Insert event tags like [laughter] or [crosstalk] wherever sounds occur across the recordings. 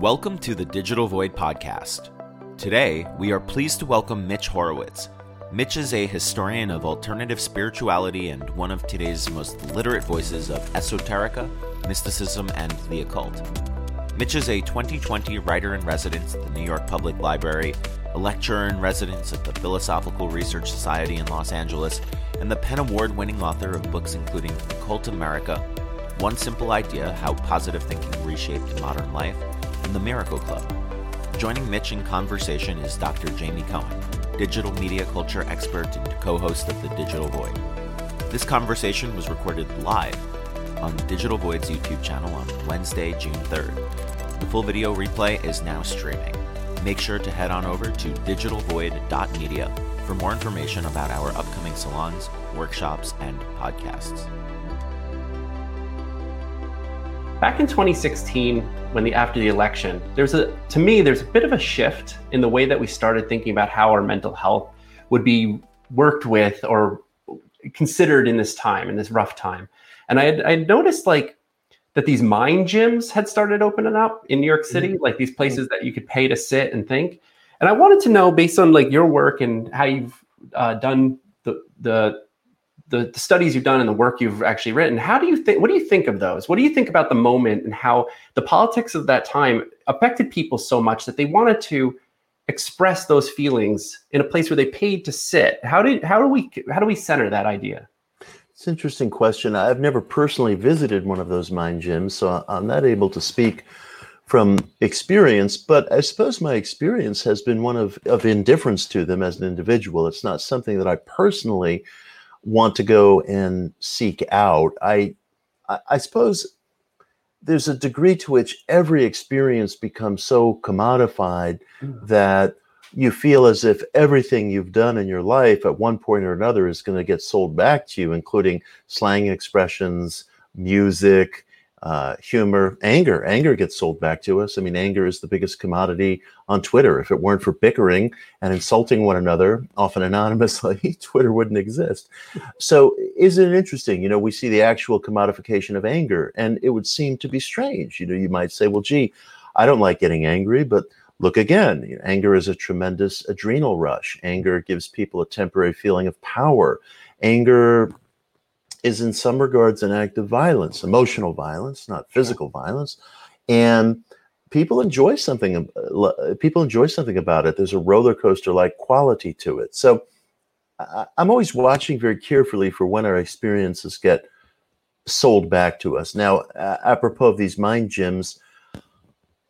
Welcome to the Digital Void Podcast. Today, we are pleased to welcome Mitch Horowitz. Mitch is a historian of alternative spirituality and one of today's most literate voices of esoterica, mysticism, and the occult. Mitch is a 2020 writer in residence at the New York Public Library, a lecturer in residence at the Philosophical Research Society in Los Angeles, and the PEN Award winning author of books including Occult America, One Simple Idea How Positive Thinking Reshaped Modern Life, and The Miracle Club. Joining Mitch in conversation is Dr. Jamie Cohen, digital media culture expert and co host of The Digital Void. This conversation was recorded live on the Digital Void's YouTube channel on Wednesday, June 3rd. The full video replay is now streaming. Make sure to head on over to digitalvoid.media for more information about our upcoming salons, workshops, and podcasts. Back in 2016, when the after the election, there's a to me there's a bit of a shift in the way that we started thinking about how our mental health would be worked with or considered in this time, in this rough time. And I had, I had noticed like that these mind gyms had started opening up in New York City, mm-hmm. like these places that you could pay to sit and think. And I wanted to know, based on like your work and how you've uh, done the the the, the, studies you've done and the work you've actually written how do you think what do you think of those? What do you think about the moment and how the politics of that time affected people so much that they wanted to express those feelings in a place where they paid to sit? How do how do we how do we center that idea? It's an interesting question. I've never personally visited one of those mind gyms so i'm not able to speak from experience but i suppose my experience has been one of, of indifference to them as an individual. It's not something that i personally want to go and seek out. I, I suppose there's a degree to which every experience becomes so commodified mm. that you feel as if everything you've done in your life at one point or another is going to get sold back to you, including slang expressions, music, uh, humor, anger. Anger gets sold back to us. I mean, anger is the biggest commodity on Twitter. If it weren't for bickering and insulting one another, often anonymously, [laughs] Twitter wouldn't exist. So, isn't it interesting? You know, we see the actual commodification of anger, and it would seem to be strange. You know, you might say, well, gee, I don't like getting angry, but look again. Anger is a tremendous adrenal rush. Anger gives people a temporary feeling of power. Anger is in some regards an act of violence, emotional violence, not physical violence, and people enjoy something. Uh, people enjoy something about it. There's a roller coaster like quality to it. So I'm always watching very carefully for when our experiences get sold back to us. Now, apropos of these mind gyms,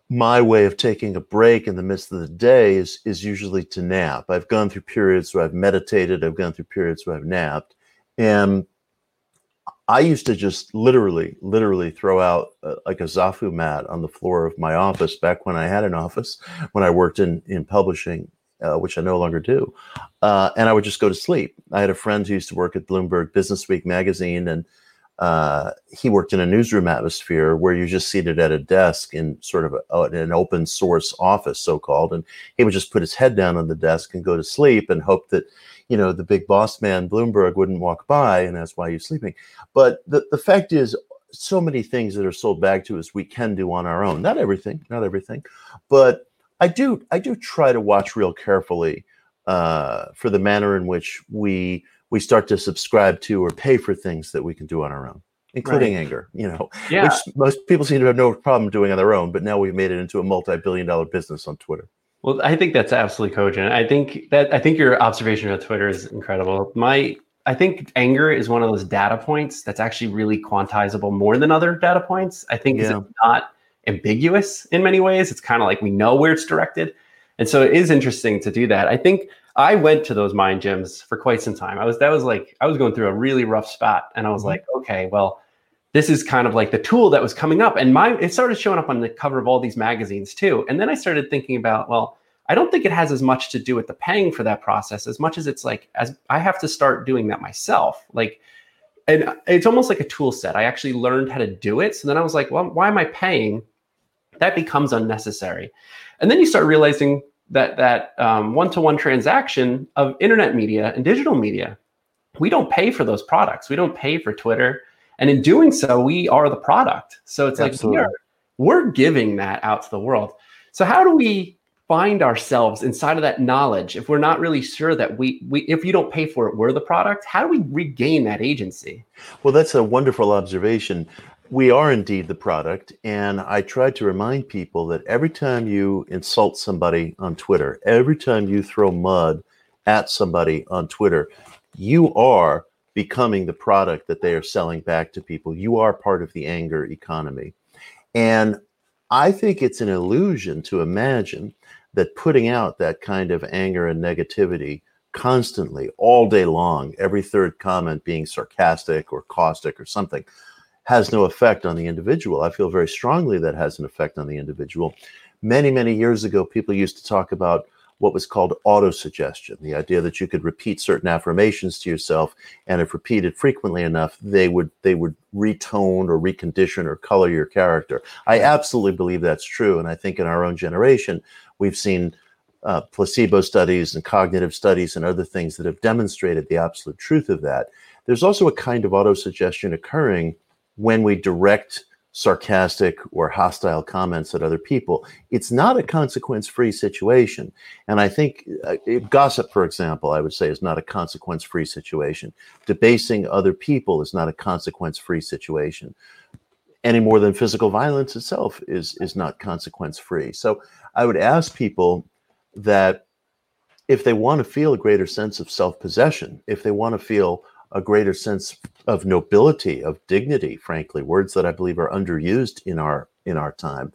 my way of taking a break in the midst of the day is is usually to nap. I've gone through periods where I've meditated. I've gone through periods where I've napped, and I used to just literally, literally throw out uh, like a Zafu mat on the floor of my office back when I had an office, when I worked in in publishing, uh, which I no longer do, uh, and I would just go to sleep. I had a friend who used to work at Bloomberg Business Week magazine, and uh, he worked in a newsroom atmosphere where you're just seated at a desk in sort of a, an open source office, so called, and he would just put his head down on the desk and go to sleep and hope that you know the big boss man Bloomberg wouldn't walk by, and that's why you're sleeping. But the, the fact is, so many things that are sold back to us we can do on our own. Not everything, not everything, but I do I do try to watch real carefully uh, for the manner in which we we start to subscribe to or pay for things that we can do on our own including right. anger, you know, yeah. which most people seem to have no problem doing on their own, but now we've made it into a multi-billion dollar business on Twitter. Well, I think that's absolutely cogent. I think that I think your observation of Twitter is incredible. My I think anger is one of those data points that's actually really quantizable more than other data points. I think yeah. it's not ambiguous in many ways. It's kind of like we know where it's directed. And so it is interesting to do that. I think I went to those mind gyms for quite some time. I was that was like I was going through a really rough spot and I was mm-hmm. like, okay, well, this is kind of like the tool that was coming up. And my it started showing up on the cover of all these magazines too. And then i started thinking about well i don't think it has as much to do with the paying for that process as much as it's like as i have to start doing that myself. Like and it's almost like a tool set. I actually learned how to do it. So then i was like well why am i paying? That becomes unnecessary. And then you start realizing that that um, one-to-one transaction of internet media and digital media we don't pay for those products. We don't pay for twitter and in doing so, we are the product. So it's Absolutely. like we are we're giving that out to the world. So how do we find ourselves inside of that knowledge if we're not really sure that we, we if you don't pay for it we're the product how do we regain that agency well that's a wonderful observation we are indeed the product and i try to remind people that every time you insult somebody on twitter every time you throw mud at somebody on twitter you are becoming the product that they are selling back to people you are part of the anger economy and i think it's an illusion to imagine that putting out that kind of anger and negativity constantly all day long, every third comment being sarcastic or caustic or something, has no effect on the individual. I feel very strongly that has an effect on the individual. Many, many years ago, people used to talk about what was called autosuggestion, the idea that you could repeat certain affirmations to yourself, and if repeated frequently enough, they would they would retone or recondition or color your character. I absolutely believe that's true, and I think in our own generation, we've seen uh, placebo studies and cognitive studies and other things that have demonstrated the absolute truth of that. There's also a kind of autosuggestion occurring when we direct sarcastic or hostile comments at other people. It's not a consequence free situation. And I think uh, gossip, for example, I would say is not a consequence free situation. Debasing other people is not a consequence free situation any more than physical violence itself is is not consequence free. So I would ask people that if they want to feel a greater sense of self possession, if they want to feel a greater sense of nobility, of dignity, frankly, words that I believe are underused in our in our time,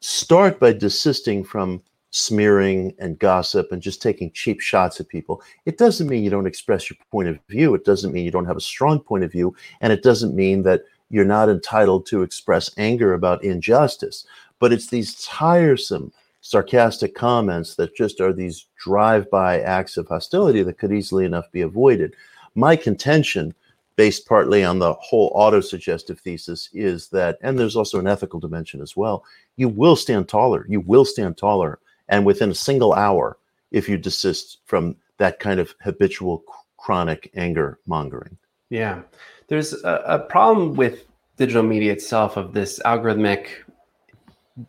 start by desisting from smearing and gossip and just taking cheap shots at people. It doesn't mean you don't express your point of view. It doesn't mean you don't have a strong point of view. And it doesn't mean that you're not entitled to express anger about injustice. But it's these tiresome, sarcastic comments that just are these drive-by acts of hostility that could easily enough be avoided. My contention, based partly on the whole auto-suggestive thesis, is that, and there's also an ethical dimension as well, you will stand taller. You will stand taller. And within a single hour, if you desist from that kind of habitual chronic anger mongering. Yeah. There's a, a problem with digital media itself of this algorithmic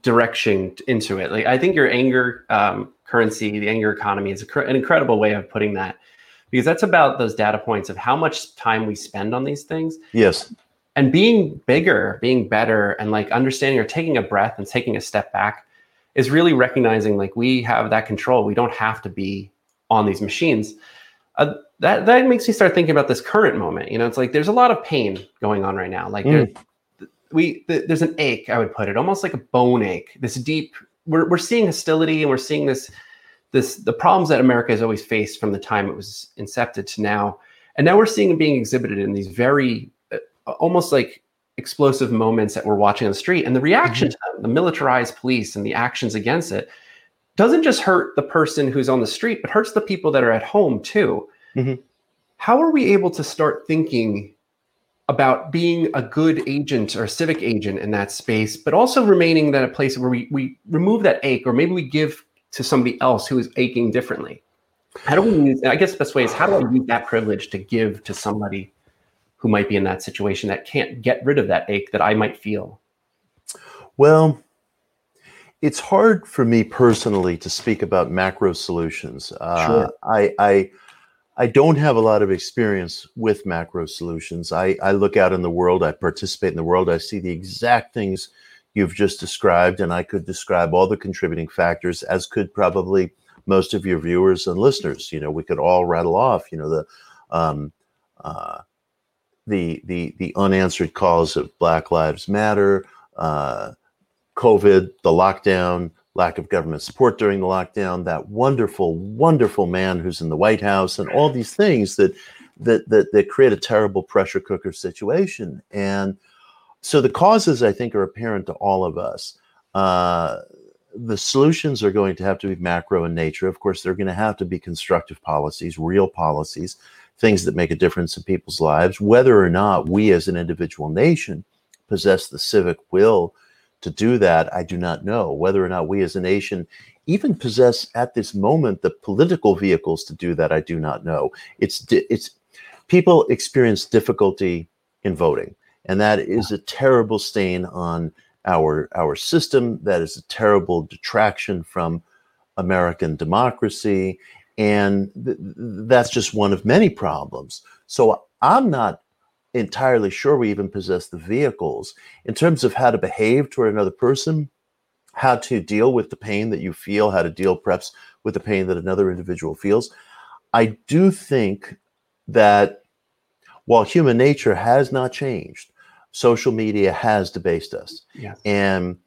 direction into it. Like I think your anger um, currency, the anger economy, is an incredible way of putting that, because that's about those data points of how much time we spend on these things. Yes. And being bigger, being better, and like understanding or taking a breath and taking a step back is really recognizing like we have that control. We don't have to be on these machines. Uh, that that makes me start thinking about this current moment. You know, it's like there's a lot of pain going on right now. Like mm we th- there's an ache i would put it almost like a bone ache this deep we're, we're seeing hostility and we're seeing this this the problems that america has always faced from the time it was incepted to now and now we're seeing it being exhibited in these very uh, almost like explosive moments that we're watching on the street and the reaction mm-hmm. to them, the militarized police and the actions against it doesn't just hurt the person who's on the street but hurts the people that are at home too mm-hmm. how are we able to start thinking about being a good agent or civic agent in that space, but also remaining that a place where we, we remove that ache, or maybe we give to somebody else who is aching differently. How do we use, I guess the best way is how do I use that privilege to give to somebody who might be in that situation that can't get rid of that ache that I might feel? Well, it's hard for me personally to speak about macro solutions. Uh, sure. I, I I don't have a lot of experience with macro solutions. I, I look out in the world, I participate in the world, I see the exact things you've just described, and I could describe all the contributing factors, as could probably most of your viewers and listeners. You know, we could all rattle off, you know, the um, uh, the the the unanswered calls of Black Lives Matter, uh, COVID, the lockdown, lack of government support during the lockdown, that wonderful, wonderful man who's in the White House, and all these things that that that, that create a terrible pressure cooker situation. And so the causes, I think, are apparent to all of us. Uh, the solutions are going to have to be macro in nature. Of course, they're going to have to be constructive policies, real policies, things that make a difference in people's lives. Whether or not we as an individual nation possess the civic will to do that, I do not know. Whether or not we as a nation even possess at this moment the political vehicles to do that, I do not know. It's it's people experience difficulty in voting, and that is a terrible stain on our our system. That is a terrible detraction from American democracy. And th- that's just one of many problems. So I'm not entirely sure we even possess the vehicles. In terms of how to behave toward another person how to deal with the pain that you feel how to deal perhaps with the pain that another individual feels I do think that while human nature has not changed, social media has debased us. Yes. And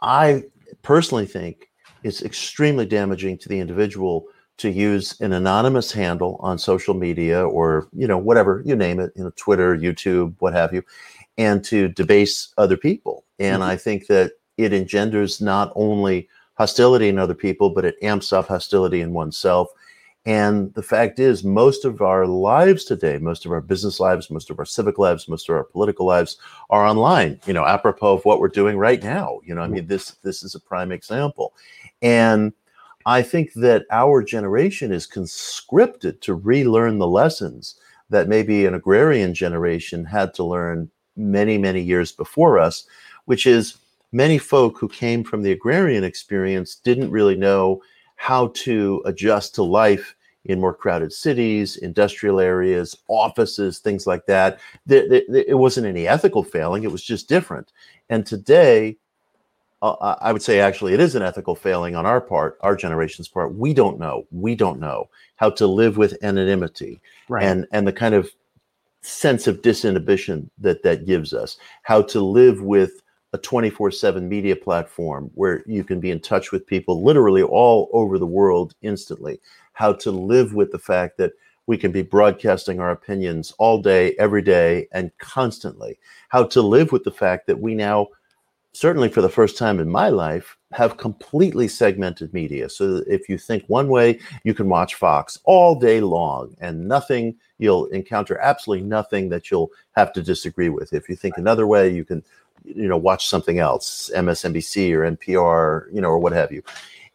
I personally think it's extremely damaging to the individual to use an anonymous handle on social media or you know whatever you name it you know twitter youtube what have you and to debase other people and mm-hmm. i think that it engenders not only hostility in other people but it amps up hostility in oneself and the fact is, most of our lives today, most of our business lives, most of our civic lives, most of our political lives are online. You know, apropos of what we're doing right now. You know, I mean, this this is a prime example. And I think that our generation is conscripted to relearn the lessons that maybe an agrarian generation had to learn many, many years before us, which is many folk who came from the agrarian experience didn't really know how to adjust to life in more crowded cities, industrial areas, offices, things like that. It wasn't any ethical failing, it was just different. And today, uh, I would say actually it is an ethical failing on our part, our generation's part. We don't know. We don't know how to live with anonymity right. and and the kind of sense of disinhibition that that gives us. How to live with a 24 7 media platform where you can be in touch with people literally all over the world instantly. How to live with the fact that we can be broadcasting our opinions all day, every day, and constantly. How to live with the fact that we now, certainly for the first time in my life, have completely segmented media. So that if you think one way, you can watch Fox all day long and nothing, you'll encounter absolutely nothing that you'll have to disagree with. If you think another way, you can you know watch something else msnbc or npr you know or what have you.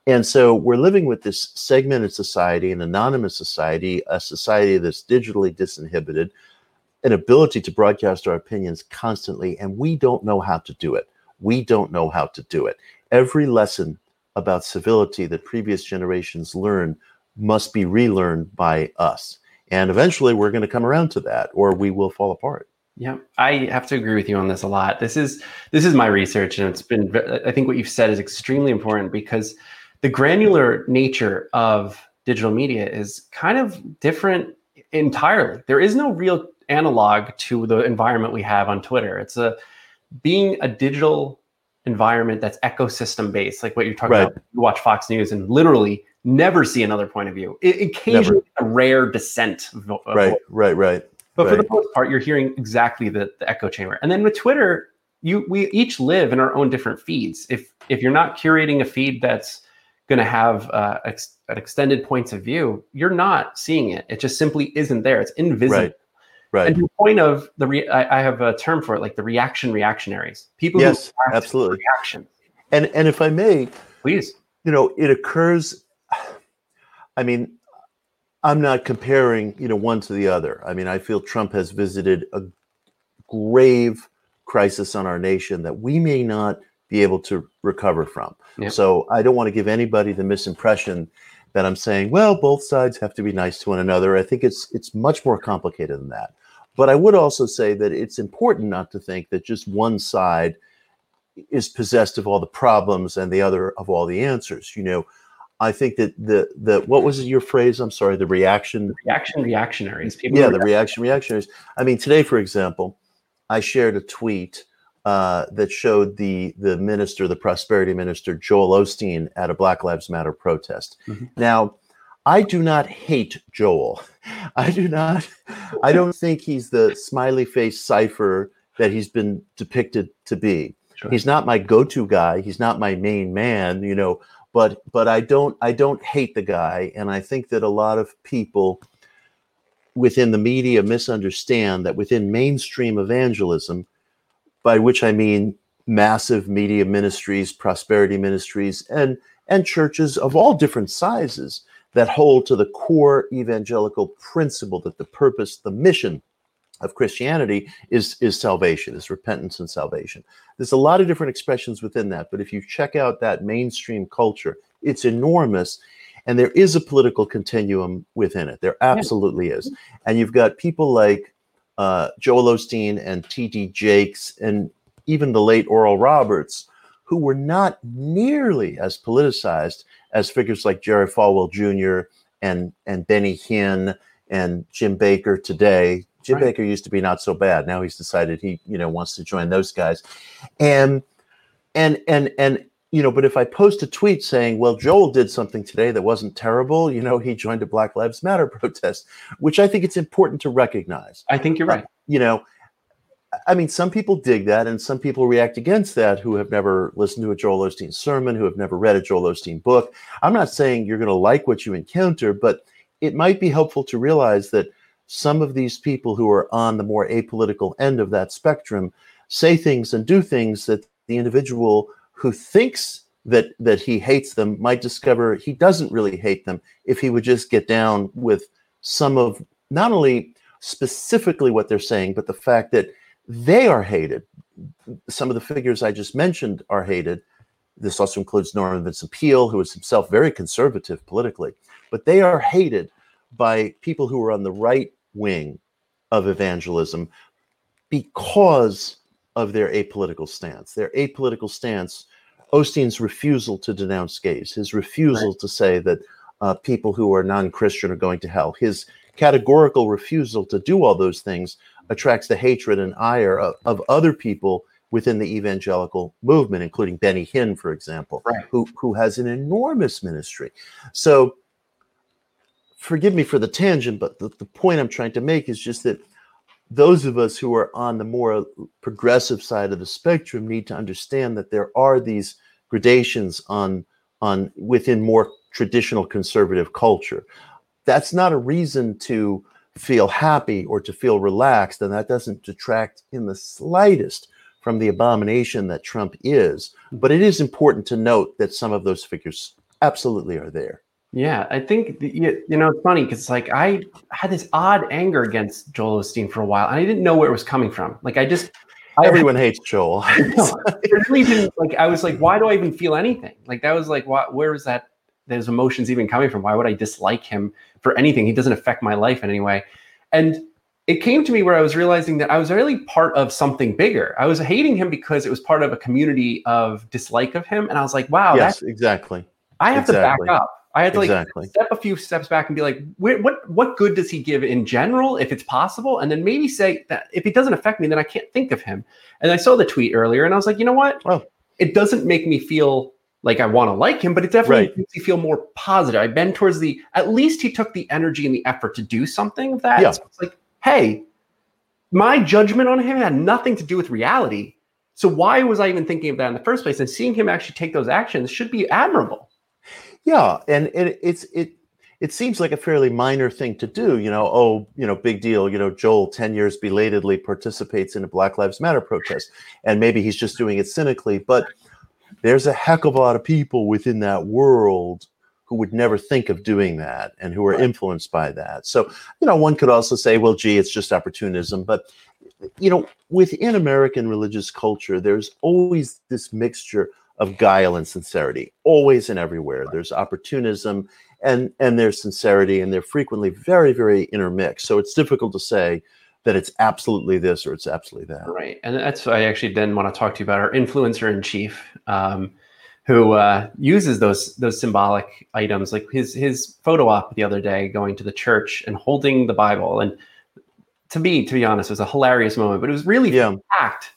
And so we're living with this segmented society an anonymous society a society that's digitally disinhibited an ability to broadcast our opinions constantly and we don't know how to do it. We don't know how to do it. Every lesson about civility that previous generations learned must be relearned by us. And eventually we're going to come around to that or we will fall apart yeah, I have to agree with you on this a lot. This is this is my research, and it's been. I think what you've said is extremely important because the granular nature of digital media is kind of different entirely. There is no real analog to the environment we have on Twitter. It's a being a digital environment that's ecosystem based, like what you're talking right. about. You watch Fox News and literally never see another point of view. It, occasionally, never. a rare dissent. Of, right, right, right. But right. for the most part, you're hearing exactly the, the echo chamber. And then with Twitter, you we each live in our own different feeds. If if you're not curating a feed that's going to have uh, ex- an extended points of view, you're not seeing it. It just simply isn't there. It's invisible. Right. Right. And the point of the re- I, I, have a term for it, like the reaction reactionaries. People yes, absolutely reaction. And and if I may, please, you know, it occurs. I mean, I'm not comparing, you know, one to the other. I mean, I feel Trump has visited a grave crisis on our nation that we may not be able to recover from. Yep. So I don't want to give anybody the misimpression that I'm saying, well, both sides have to be nice to one another. I think it's it's much more complicated than that. But I would also say that it's important not to think that just one side is possessed of all the problems and the other of all the answers. You know, I think that the the what was your phrase? I'm sorry, the reaction reaction reactionaries. People yeah, the reaction reactionaries. I mean, today, for example, I shared a tweet uh, that showed the the minister, the prosperity minister, Joel Osteen, at a Black Lives Matter protest. Mm-hmm. Now, I do not hate Joel. [laughs] I do not. I don't think he's the smiley face cipher that he's been depicted to be. Sure. He's not my go-to guy. He's not my main man. You know, but but I don't I don't hate the guy, and I think that a lot of people within the media misunderstand that within mainstream evangelism, by which I mean massive media ministries, prosperity ministries, and and churches of all different sizes that hold to the core evangelical principle that the purpose, the mission of Christianity is is salvation, is repentance and salvation. There's a lot of different expressions within that, but if you check out that mainstream culture, it's enormous. And there is a political continuum within it. There absolutely is. And you've got people like uh, Joel Osteen and T.D. Jakes and even the late Oral Roberts, who were not nearly as politicized as figures like Jerry Falwell Jr. and and Benny Hinn and Jim Bakker today. Jim right. Bakker used to be not so bad. Now he's decided he you know wants to join those guys, and and and and you know. But if I post a tweet saying, "Well, Joel did something today that wasn't terrible," you know, he joined a Black Lives Matter [laughs] protest, which I think it's important to recognize. I think you're right. Uh, you know, I mean, some people dig that, and some people react against that who have never listened to a Joel Osteen sermon, who have never read a Joel Osteen book. I'm not saying you're going to like what you encounter, but it might be helpful to realize that some of these people who are on the more apolitical end of that spectrum say things and do things that the individual who thinks that that he hates them might discover he doesn't really hate them if he would just get down with some of not only specifically what they're saying, but the fact that they are hated. Some of the figures I just mentioned are hated. This also includes Norman Vincent Peale, who is himself very conservative politically, but they are hated by people who are on the right wing of evangelism because of their apolitical stance. Their apolitical stance, Osteen's refusal to denounce gays, his refusal right. to say that uh, people who are non Christian are going to hell, his categorical refusal to do all those things attracts the hatred and ire of, of other people within the evangelical movement, including Benny Hinn, for example, right. who, who has an enormous ministry. So, forgive me for the tangent, but the, the point I'm trying to make is just that those of us who are on the more progressive side of the spectrum need to understand that there are these gradations on on within more traditional conservative culture. That's not a reason to feel happy or to feel relaxed, and that doesn't detract in the slightest from the abomination that Trump is. But it is important to note that some of those figures absolutely are there. Yeah, I think you, you know it's funny because like I had this odd anger against Joel Osteen for a while, and I didn't know where it was coming from. Like I just everyone I, hates Joel. [laughs] no, [laughs] really didn't like. I was like, why do I even feel anything? Like that was like, what? Where was that? Those emotions even coming from? Why would I dislike him for anything. He doesn't affect my life in any way. And it came to me where I was realizing that I was really part of something bigger. I was hating him because it was part of a community of dislike of him. And I was like, wow, yes, exactly. I have exactly. to back up. I had to like exactly. step a few steps back and be like, what what good does he give in general, if it's possible? And then maybe say that if he doesn't affect me, then I can't think of him. And I saw the tweet earlier and I was like, you know what? Oh. It doesn't make me feel like I want to like him, but it definitely right. makes me feel more positive. I bend towards the at least he took the energy and the effort to do something of that. Yeah. So it's like, hey, my judgment on him had nothing to do with reality. So why was I even thinking of that in the first place? And seeing him actually take those actions should be admirable. Yeah, and it, it's it it seems like a fairly minor thing to do. You know, oh, you know, big deal. You know, Joel ten years belatedly participates in a Black Lives Matter protest, and maybe he's just doing it cynically, but there's a heck of a lot of people within that world who would never think of doing that and who are influenced by that. So, you know, one could also say, well, gee, it's just opportunism. But, you know, within American religious culture, there's always this mixture of guile and sincerity, always and everywhere. There's opportunism and and there's sincerity, and they're frequently very, very intermixed. So it's difficult to say, that it's absolutely this or it's absolutely that. Right. And that's I actually then want to talk to you about our influencer in chief, um, who uh, uses those those symbolic items, like his his photo op the other day, going to the church and holding the Bible. And to me, to be honest, it was a hilarious moment, but it was really yeah. packed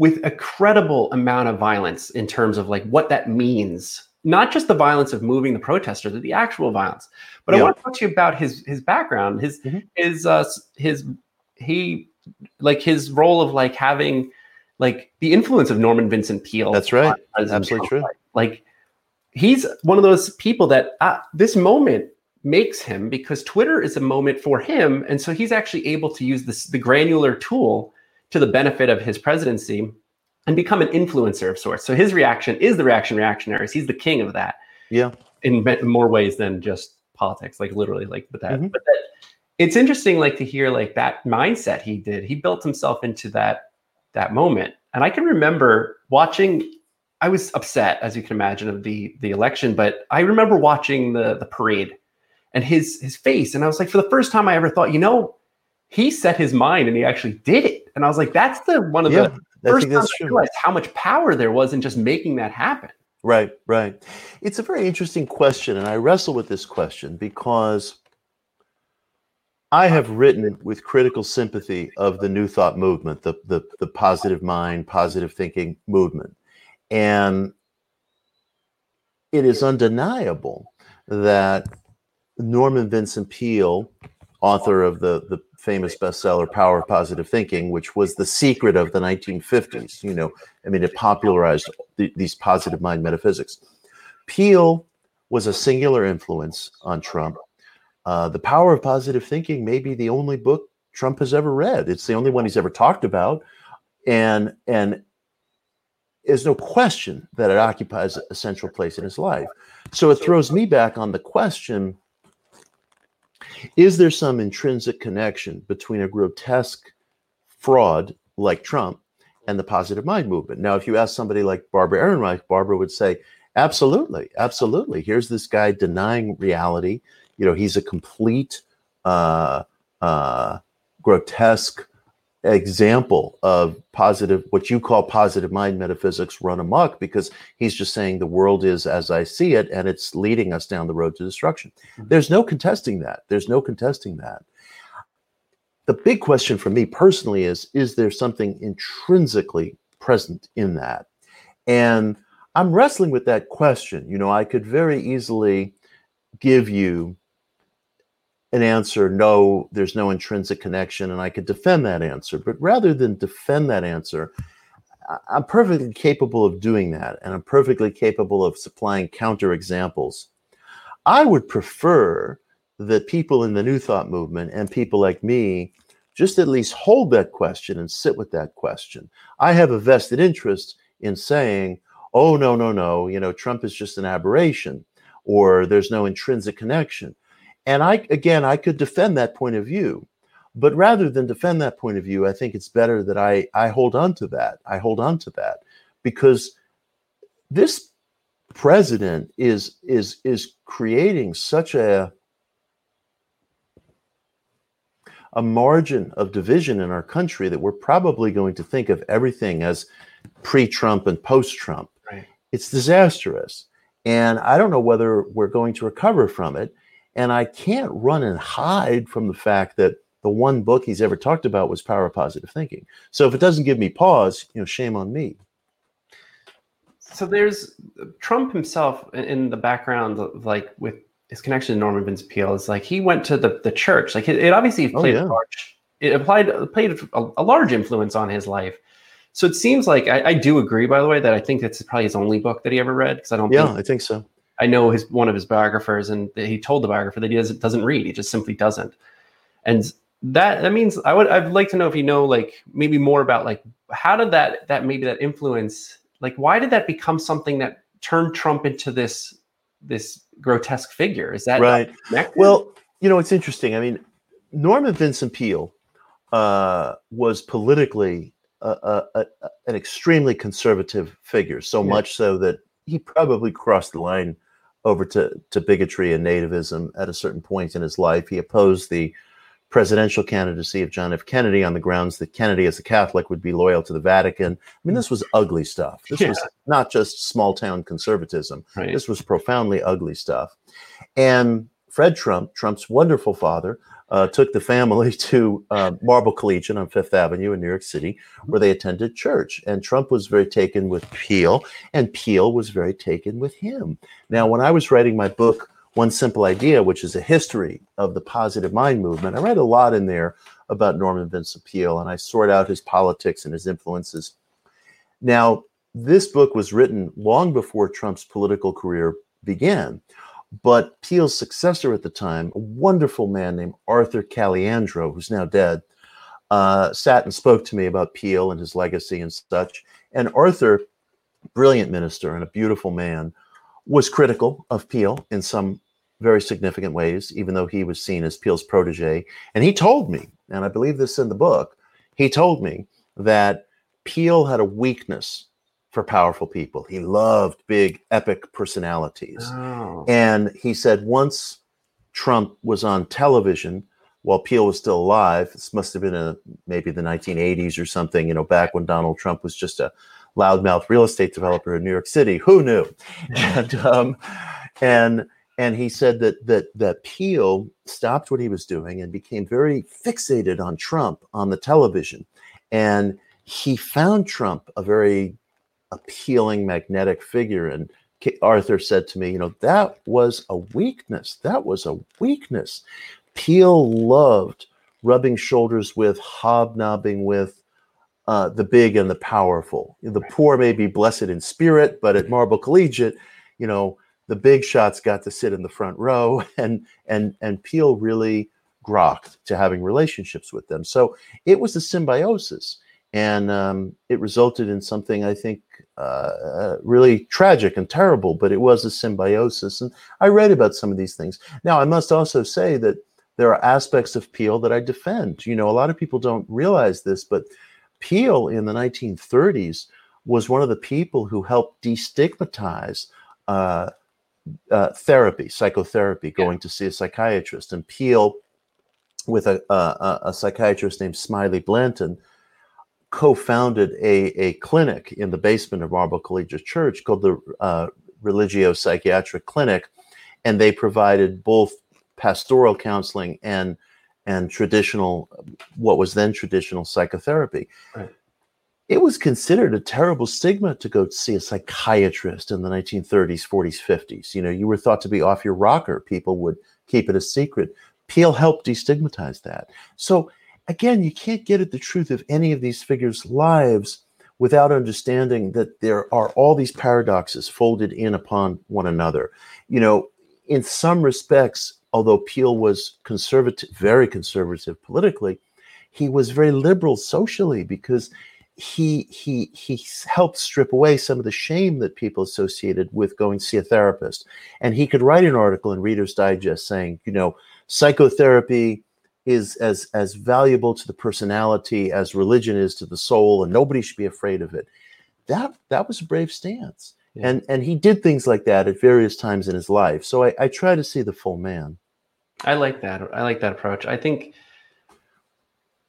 with a credible amount of violence in terms of like what that means not just the violence of moving the protesters, but the actual violence. But yeah. I want to talk to you about his his background, his mm-hmm. his uh, his he like his role of like having like the influence of Norman Vincent Peale. That's right. Absolutely true. Like he's one of those people that uh, this moment makes him because Twitter is a moment for him, and so he's actually able to use this the granular tool to the benefit of his presidency and become an influencer of sorts. So his reaction is the reaction reactionaries. He's the king of that. Yeah. In more ways than just politics, like literally, like with that. Mm-hmm. But that it's interesting like to hear like that mindset he did. He built himself into that that moment. And I can remember watching I was upset as you can imagine of the the election, but I remember watching the the parade and his his face and I was like for the first time I ever thought, you know, he set his mind and he actually did it. And I was like that's the one of yeah, the first times I realized how much power there was in just making that happen. Right, right. It's a very interesting question and I wrestle with this question because I have written with critical sympathy of the New Thought movement, the, the, the positive mind, positive thinking movement. And it is undeniable that Norman Vincent Peale, author of the, the famous bestseller Power of Positive Thinking, which was the secret of the 1950s, you know, I mean, it popularized th- these positive mind metaphysics. Peale was a singular influence on Trump uh, the Power of Positive Thinking may be the only book Trump has ever read. It's the only one he's ever talked about, and and there's no question that it occupies a central place in his life. So it throws me back on the question: Is there some intrinsic connection between a grotesque fraud like Trump and the positive mind movement? Now, if you ask somebody like Barbara Ehrenreich, Barbara would say, Absolutely, absolutely. Here's this guy denying reality you know he's a complete uh, uh, grotesque example of positive what you call positive mind metaphysics run amok because he's just saying the world is as i see it and it's leading us down the road to destruction. Mm-hmm. there's no contesting that. There's no contesting that. The big question for me personally is is there something intrinsically present in that? And i'm wrestling with that question. You know i could very easily give you an answer, no, there's no intrinsic connection, and I could defend that answer. But rather than defend that answer, I'm perfectly capable of doing that, and I'm perfectly capable of supplying counter examples. I would prefer that people in the New Thought movement and people like me just at least hold that question and sit with that question. I have a vested interest in saying, oh, no, no, no, you know, Trump is just an aberration, or there's no intrinsic connection and I, again, I could defend that point of view. But rather than defend that point of view, I think it's better that I, I hold on to that. I hold on to that because this president is is is creating such a a margin of division in our country that we're probably going to think of everything as pre-Trump and post-Trump. Right. It's disastrous. And I don't know whether we're going to recover from it. And I can't run and hide from the fact that the one book he's ever talked about was Power of Positive Thinking. So if it doesn't give me pause, you know, shame on me. So there's Trump himself in the background, like with his connection to Norman Vincent Peale, is like he went to the, the church. Like it, it obviously oh, played oh, yeah. a large, it applied played a, a, large influence on his life. So it seems like I, I, do agree, by the way, that I think that's probably his only book that he ever read because I don't. Yeah, think, I think so. I know his one of his biographers, and he told the biographer that he doesn't doesn't read. He just simply doesn't. And that that means I would I'd like to know if you know like maybe more about like how did that that maybe that influence like why did that become something that turned Trump into this this grotesque figure? Is that right? Well, you know, it's interesting. I mean, Norman Vincent Peale uh, was politically a, a, a, an extremely conservative figure, so yeah. much so that he probably crossed the line over to, to bigotry and nativism at a certain point in his life. He opposed the presidential candidacy of John F. Kennedy on the grounds that Kennedy, as a Catholic, would be loyal to the Vatican. I mean, this was ugly stuff. This yeah. was not just small town conservatism. Right. This was profoundly ugly stuff. And Fred Trump, Trump's wonderful father, uh, took the family [laughs] to uh, Marble Collegiate on Fifth Avenue in New York City, where they attended church. And Trump was very taken with Peale, and Peale was very taken with him. Now, when I was writing my book, One Simple Idea, which is a history of the positive mind movement, I read a lot in there about Norman Vincent Peale, and I sort out his politics and his influences. Now, this book was written long before Trump's political career began. But Peale's successor at the time, a wonderful man named Arthur Caliandro, who's now dead, uh, sat and spoke to me about Peale and his legacy and such. And Arthur, brilliant minister and a beautiful man, was critical of Peale in some very significant ways, even though he was seen as Peale's protege. And he told me, and I believe this in the book, he told me that Peale had a weakness for powerful people. He loved big, epic personalities. Oh. And he said once Trump was on television while Peale was still alive, this must have been a, maybe the 1980s or something, you know, back when Donald Trump was just a loudmouth real estate developer in New York City. Who knew? [laughs] and, um, and and he said that that that Peale stopped what he was doing and became very fixated on Trump on the television, and he found Trump a very appealing, magnetic figure. And Arthur said to me, you know, that was a weakness. That was a weakness. Peale loved rubbing shoulders with, hobnobbing with uh, the big and the powerful. The poor may be blessed in spirit, but at Marble Collegiate, you know, the big shots got to sit in the front row, [laughs] and and and Peale really grokked to having relationships with them. So it was a symbiosis, and um, it resulted in something I think uh, really tragic and terrible. But it was a symbiosis, and I read about some of these things. Now I must also say that there are aspects of Peale that I defend. You know, a lot of people don't realize this, but Peale in the 1930s was one of the people who helped destigmatize uh, uh, therapy, psychotherapy, going yeah. to see a psychiatrist. And Peale, with a, a, a psychiatrist named Smiley Blanton, co-founded a, a clinic in the basement of Marble Collegiate Church called the uh, Religio Psychiatric Clinic, and they provided both pastoral counseling and and traditional, what was then traditional psychotherapy. Right it was considered a terrible stigma to go see a psychiatrist in the 1930s, 40s, 50s. You know, you were thought to be off your rocker. People would keep it a secret. Peale helped destigmatize that. So again, you can't get at the truth of any of these figures' lives without understanding that there are all these paradoxes folded in upon one another. You know, in some respects, although Peale was conservative, very conservative politically, he was very liberal socially because he he he helped strip away some of the shame that people associated with going to see a therapist and he could write an article in reader's digest saying you know psychotherapy is as as valuable to the personality as religion is to the soul and nobody should be afraid of it that that was a brave stance yeah. and and he did things like that at various times in his life so I, I try to see the full man i like that i like that approach i think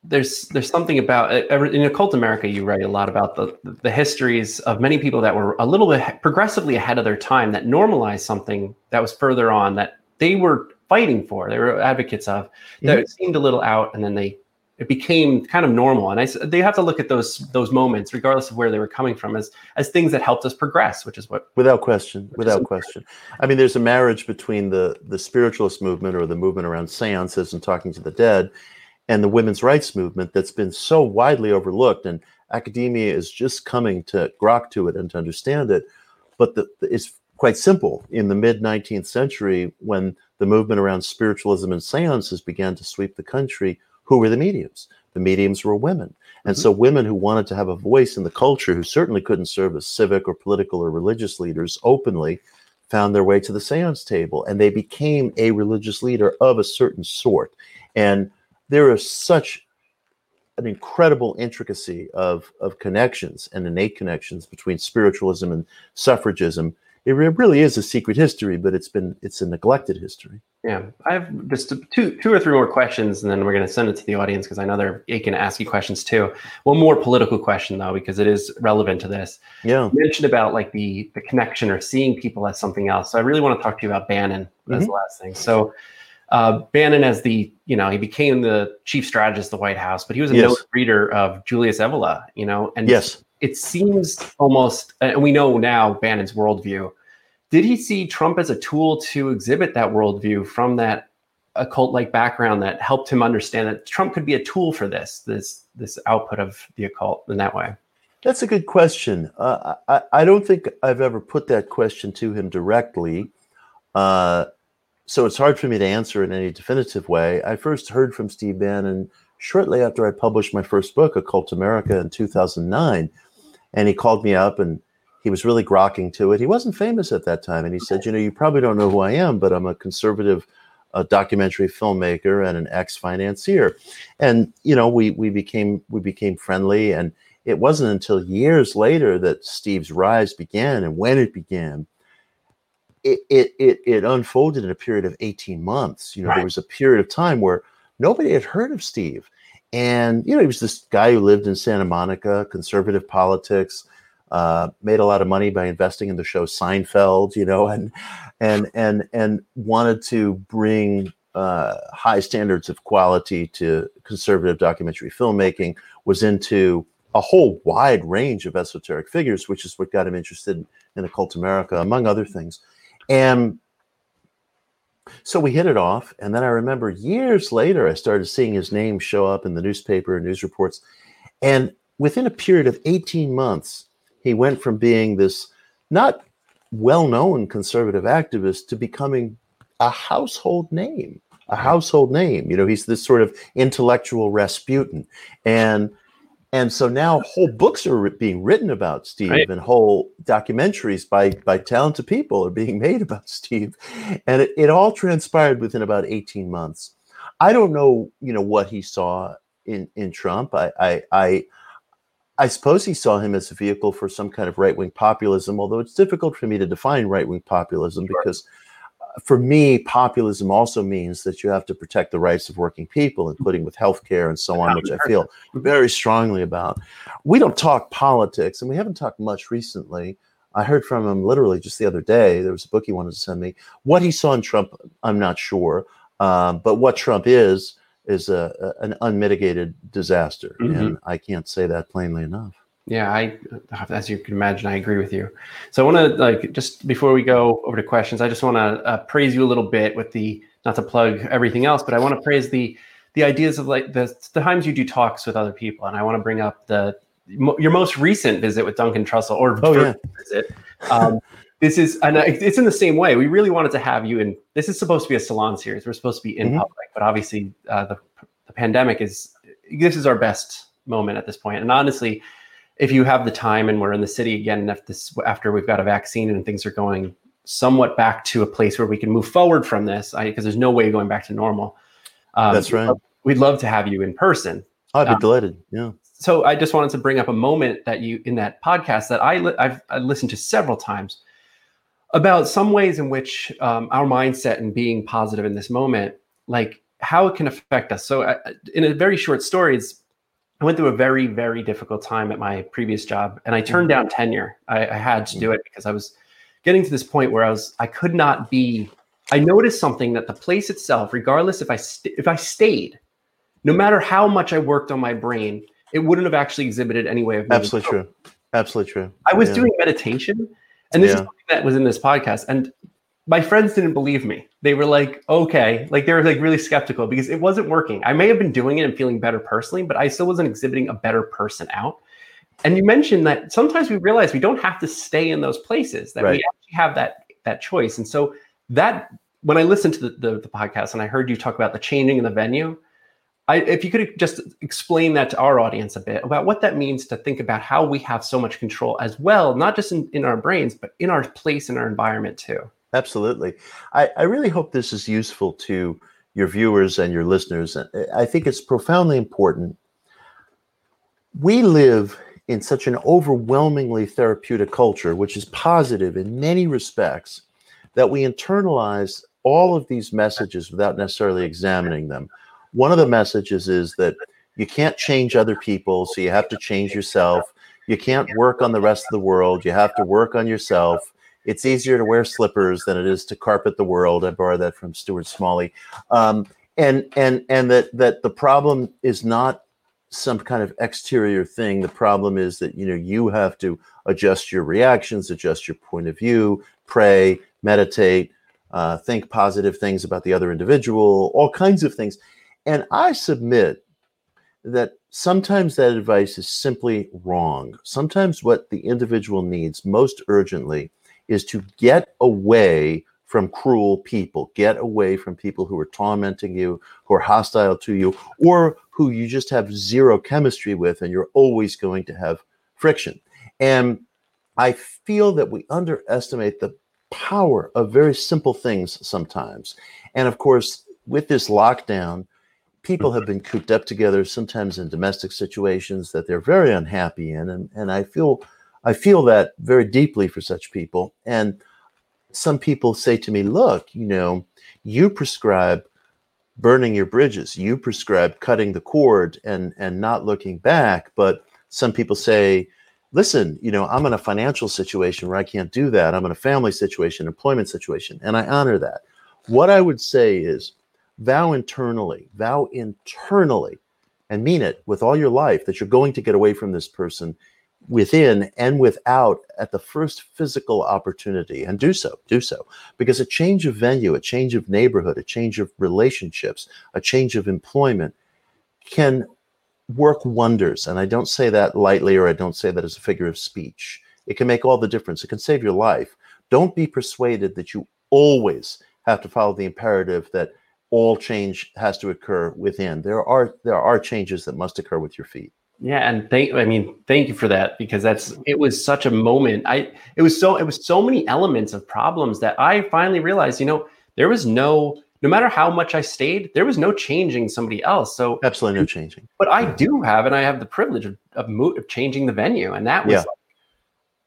there's there's something about in occult America. You write a lot about the the histories of many people that were a little bit progressively ahead of their time that normalized something that was further on that they were fighting for. They were advocates of that mm-hmm. seemed a little out, and then they it became kind of normal. And I they have to look at those those moments, regardless of where they were coming from, as as things that helped us progress, which is what without question, without question. I mean, there's a marriage between the the spiritualist movement or the movement around seances and talking to the dead and the women's rights movement that's been so widely overlooked and academia is just coming to grok to it and to understand it but the, the, it's quite simple in the mid 19th century when the movement around spiritualism and seances began to sweep the country who were the mediums the mediums were women and mm-hmm. so women who wanted to have a voice in the culture who certainly couldn't serve as civic or political or religious leaders openly found their way to the seance table and they became a religious leader of a certain sort and there is such an incredible intricacy of of connections and innate connections between spiritualism and suffragism. It really is a secret history, but it's been it's a neglected history. Yeah, I have just two two or three more questions, and then we're going to send it to the audience because I know they're aching to ask you questions too. One more political question though, because it is relevant to this. Yeah, you mentioned about like the the connection or seeing people as something else. So I really want to talk to you about Bannon mm-hmm. as the last thing. So uh, Bannon as the, you know, he became the chief strategist of the White House, but he was a yes. note reader of Julius Evola, you know, and yes, it seems almost, and we know now Bannon's worldview. Did he see Trump as a tool to exhibit that worldview from that occult-like background that helped him understand that Trump could be a tool for this, this, this output of the occult in that way? That's a good question. Uh, I, I don't think I've ever put that question to him directly. Uh, so it's hard for me to answer in any definitive way. I first heard from Steve Bannon shortly after I published my first book, Occult America, in 2009. And he called me up and he was really grokking to it. He wasn't famous at that time, and he said, "You know, you probably don't know who I am, but I'm a conservative." a documentary filmmaker and an ex financier and you know we we became we became friendly and it wasn't until years later that steve's rise began and when it began it it it, it unfolded in a period of 18 months you know right. there was a period of time where nobody had heard of steve and you know he was this guy who lived in santa monica conservative politics uh, made a lot of money by investing in the show Seinfeld, you know, and and and and wanted to bring uh, high standards of quality to conservative documentary filmmaking. Was into a whole wide range of esoteric figures, which is what got him interested in occult America, among other things. And so we hit it off. And then I remember years later, I started seeing his name show up in the newspaper and news reports. And within a period of 18 months, he went from being this not well known conservative activist to becoming a household name, a mm-hmm. household name. You know, he's this sort of intellectual Rasputin. And and so now whole books are being written about Steve right. and whole documentaries by by talented people are being [laughs] made about Steve. And it, it all transpired within about 18 months. I don't know, you know, what he saw in in Trump. I I I I suppose he saw him as a vehicle for some kind of right wing populism, although it's difficult for me to define right wing populism sure. because for me, populism also means that you have to protect the rights of working people, including with healthcare and so on, which I feel very strongly about. We don't talk politics, and we haven't talked much recently. I heard from him literally just the other day. There was a book he wanted to send me. What he saw in Trump, I'm not sure. Um, but what Trump is, is a, a an unmitigated disaster, mm-hmm. and I can't say that plainly enough. Yeah, I, as you can imagine, I agree with you. So I want to like just before we go over to questions, I just want to uh, praise you a little bit with the not to plug everything else, but I want to praise the the ideas of like the, the times you do talks with other people, and I want to bring up the your most recent visit with Duncan Trussell or oh, yeah. visit. Um, this is and it's in the same way we really wanted to have you in this is supposed to be a salon series we're supposed to be in mm-hmm. public but obviously uh, the, the pandemic is this is our best moment at this point and honestly if you have the time and we're in the city again if this after we've got a vaccine and things are going somewhat back to a place where we can move forward from this because there's no way going back to normal. Um, that's right. we'd love, we'd love to have you in person. I'd be um, delighted. Yeah. so i just wanted to bring up a moment that you in that podcast that i li- I've, I've listened to several times about some ways in which um, our mindset and being positive in this moment, like how it can affect us. So, uh, in a very short story, it's, I went through a very, very difficult time at my previous job, and I turned mm-hmm. down tenure. I, I had to do mm-hmm. it because I was getting to this point where I was, I could not be. I noticed something that the place itself, regardless if I st- if I stayed, no matter how much I worked on my brain, it wouldn't have actually exhibited any way of. Absolutely true. Absolutely true. I was yeah. doing meditation and this yeah. is something that was in this podcast. And my friends didn't believe me. They were like, okay, like they were like really skeptical because it wasn't working. I may have been doing it and feeling better personally, but I still wasn't exhibiting a better person out. And you mentioned that sometimes we realize we don't have to stay in those places, that right. we actually have that that choice. And so that when I listened to the, the, the podcast and I heard you talk about the changing in the venue, I, if you could just explain that to our audience a bit about what that means to think about how we have so much control as well, not just in, in our brains, but in our place in our environment too. Absolutely. I, I really hope this is useful to your viewers and your listeners. I think it's profoundly important. We live in such an overwhelmingly therapeutic culture, which is positive in many respects, that we internalize all of these messages without necessarily examining them one of the messages is that you can't change other people, so you have to change yourself. You can't work on the rest of the world. You have to work on yourself. It's easier to wear slippers than it is to carpet the world. I borrowed that from Stuart Smalley. Um, and and and that that the problem is not some kind of exterior thing. The problem is that you know you have to adjust your reactions, adjust your point of view, pray, meditate, uh, think positive things about the other individual, all kinds of things. And I submit that sometimes that advice is simply wrong. Sometimes what the individual needs most urgently is to get away from cruel people, get away from people who are tormenting you, who are hostile to you, or who you just have zero chemistry with and you're always going to have friction. And I feel that we underestimate the power of very simple things sometimes. And of course, with this lockdown, people have been cooped up together, sometimes in domestic situations that they're very unhappy in. And, and I feel I feel that very deeply for such people. And some people say to me, look, you know, you prescribe burning your bridges, you prescribe cutting the cord and and not looking back. But some people say, listen, you know, I'm in a financial situation where I can't do that. I'm in a family situation, employment situation, and I honor that. What I would say is vow internally, vow internally, and mean it with all your life that you're going to get away from this person within and without at the first physical opportunity and do so do so. Because a change of venue a change of neighborhood a change of relationships a change of employment can work wonders and i don't say that lightly or i don't say that as a figure of speech. It can make all the difference. It can save your life. Don't be persuaded that you always have to follow the imperative that all change has to occur within. There are there are changes that must occur with your feet yeah, and thank I mean, thank you for that because that's it was such a moment. I it was so it was so many elements of problems that I finally realized, you know, there was no no matter how much I stayed, there was no changing somebody else. So absolutely no changing. But I do have, and I have the privilege of of, mo- of changing the venue, and that was yeah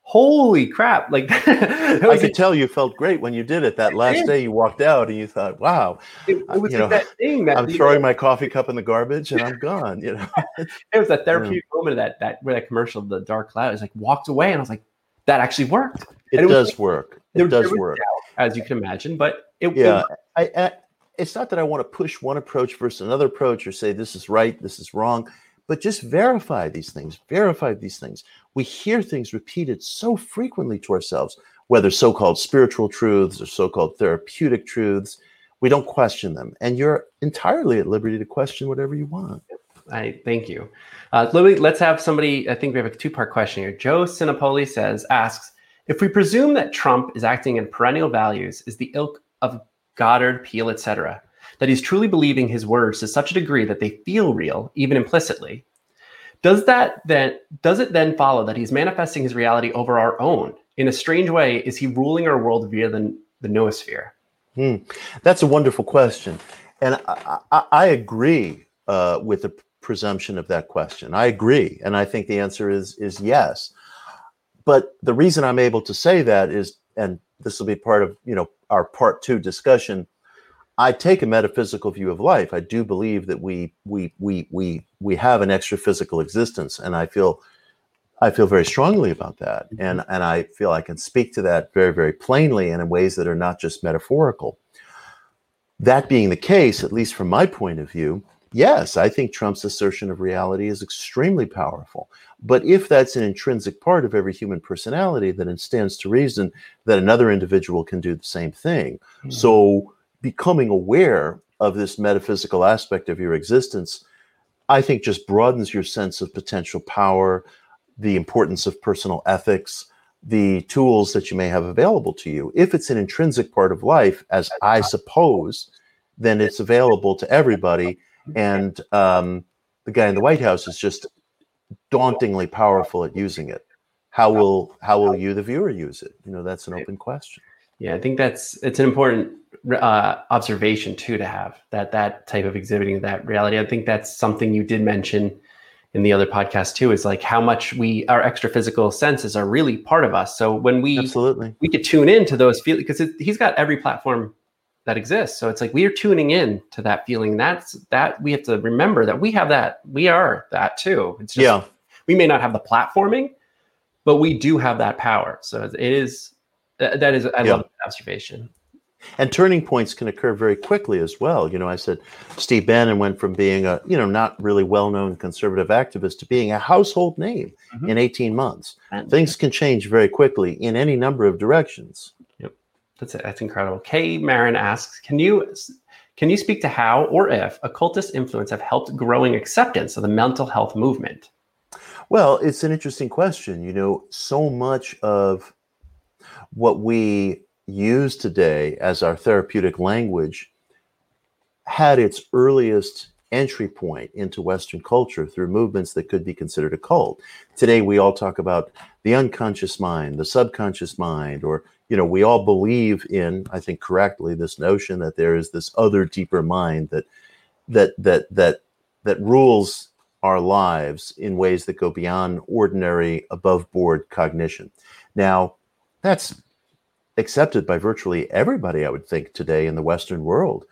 holy crap like [laughs] i could tell you felt great when you did it that last day you walked out and you thought wow it, it was you know that thing that i'm throwing know, my coffee cup in the garbage and i'm gone you know? [laughs] It was a [laughs] therapeutic yeah. moment of that that where that commercial the dark cloud is like walked away and i was like that actually worked. It, it does like, work. It there, does there work. doubt, as you can imagine but it yeah I, I it's not that i want to push one approach versus another approach or say this is right this is wrong but just verify these things verify these things we hear things repeated so frequently to ourselves, whether so called spiritual truths or so called therapeutic truths. We don't question them. And you're entirely at liberty to question whatever you want. I thank you. Uh, let's have somebody. I think we have a two part question here. Joe Sinopoli says, asks, if we presume that Trump is acting in perennial values, is the ilk of Goddard, Peale, etc., that he's truly believing his words to such a degree that they feel real, even implicitly, does that then does it then follow that he's manifesting his reality over our own? In a strange way, is he ruling our world via the, the noosphere? Hmm. That's a wonderful question. And I, I, I agree uh, with the presumption of that question. I agree. And I think the answer is is yes. But the reason I'm able to say that is, and this will be part of you know our part two discussion, I take a metaphysical view of life. I do believe that we we we we we have an extra physical existence, and I feel I feel very strongly about that, mm-hmm. and and I feel I can speak to that very very plainly and in ways that are not just metaphorical. That being the case, at least from my point of view, yes, I think Trump's assertion of reality is extremely powerful. But if that's an intrinsic part of every human personality, then it stands to reason that another individual can do the same thing. Mm-hmm. So becoming aware of this metaphysical aspect of your existence, I think just broadens your sense of potential power, the importance of personal ethics, the tools that you may have available to you. If it's an intrinsic part of life, as I suppose, then it's available to everybody. And um, the guy in the White House is just dauntingly powerful at using it. How will how will you, the viewer, use it? You know, that's an open question. Yeah, I think that's it's an important uh, observation too to have that that type of exhibiting that reality. I think that's something you did mention in the other podcast too. Is like how much we our extra physical senses are really part of us. So when we absolutely we could tune in to those feelings because he's got every platform that exists. So it's like we are tuning in to that feeling. That's that we have to remember that we have that. We are that too. It's just, yeah. We may not have the platforming, but we do have that power. So it is that, that is I yeah. love that observation. And turning points can occur very quickly as well. You know, I said Steve Bannon went from being a, you know, not really well-known conservative activist to being a household name mm-hmm. in 18 months. And, Things can change very quickly in any number of directions. Yep. That's it. that's incredible. Kay Marin asks, can you can you speak to how or if occultist influence have helped growing acceptance of the mental health movement? Well, it's an interesting question. You know, so much of what we use today as our therapeutic language had its earliest entry point into Western culture through movements that could be considered occult. Today, we all talk about the unconscious mind, the subconscious mind, or you know, we all believe in, I think correctly, this notion that there is this other deeper mind that that that that that rules our lives in ways that go beyond ordinary above board cognition. Now, that's accepted by virtually everybody, I would think, today in the Western world.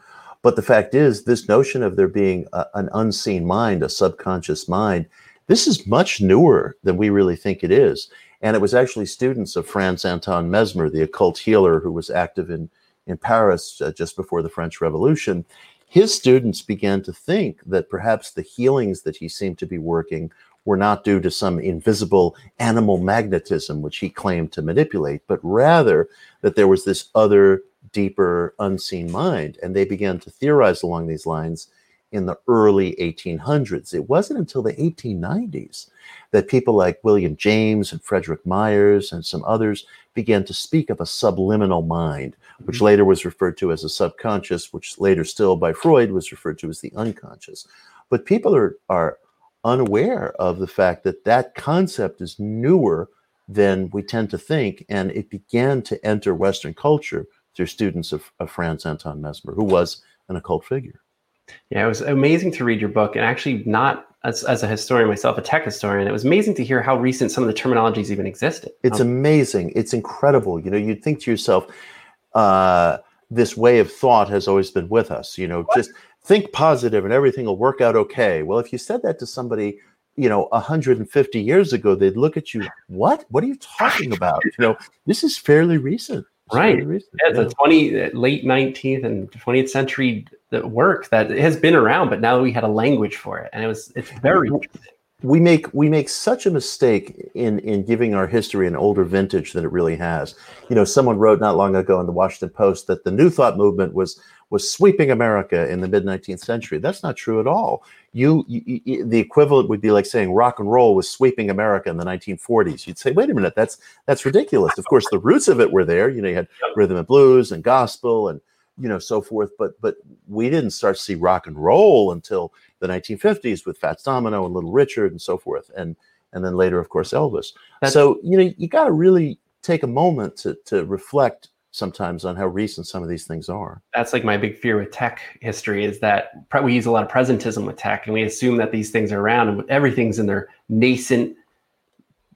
But the fact is, this notion of there being a, an unseen mind, a subconscious mind, this is much newer than we really think it is. And it was actually students of Franz Anton Mesmer, the occult healer who was active in, in Paris uh, just before the French Revolution. His students began to think that perhaps the healings that he seemed to be working were not due to some invisible animal magnetism, which he claimed to manipulate, but rather that there was this other, deeper, unseen mind. And they began to theorize along these lines in the early 1800s. It wasn't until the 1890s that people like William James and Frederic Myers and some others began to speak of a subliminal mind, which mm-hmm. later was referred to as a subconscious, which later still by Freud was referred to as the unconscious. But people are, are unaware of the fact that that concept is newer than we tend to think. And it began to enter Western culture through students of, of Franz Anton Mesmer, who was an occult figure. Yeah, it was amazing to read your book and actually not as, as a historian myself, a tech historian, it was amazing to hear how recent some of the terminologies even existed. It's um, amazing. It's incredible. You know, you'd think to yourself, uh, this way of thought has always been with us. You know, what? just think positive and everything will work out okay. Well, if you said that to somebody, you know, 150 years ago, they'd look at you, what? What are you talking about? You know, [laughs] this is fairly recent. It's right. Fairly recent. Yeah, a 20, uh, late 19th and 20th century uh, work that has been around, but now we had a language for it. And it was, it's very interesting we make we make such a mistake in in giving our history an older vintage than it really has. You know, someone wrote not long ago in the Washington Post that the New Thought movement was was sweeping America in the mid 19th century. That's not true at all. You, you, you, the equivalent would be like saying rock and roll was sweeping America in the 1940s. You'd say, wait a minute, that's that's ridiculous. Of course, the roots of it were there. You know, you had rhythm and blues and gospel and you know so forth. But but we didn't start to see rock and roll until the 1950s with Fats Domino and Little Richard and so forth, and and then later, of course, Elvis. That's, so you know, you got to really take a moment to to reflect sometimes on how recent some of these things are. That's like my big fear with tech history is that we use a lot of presentism with tech, and we assume that these things are around, and everything's in their nascent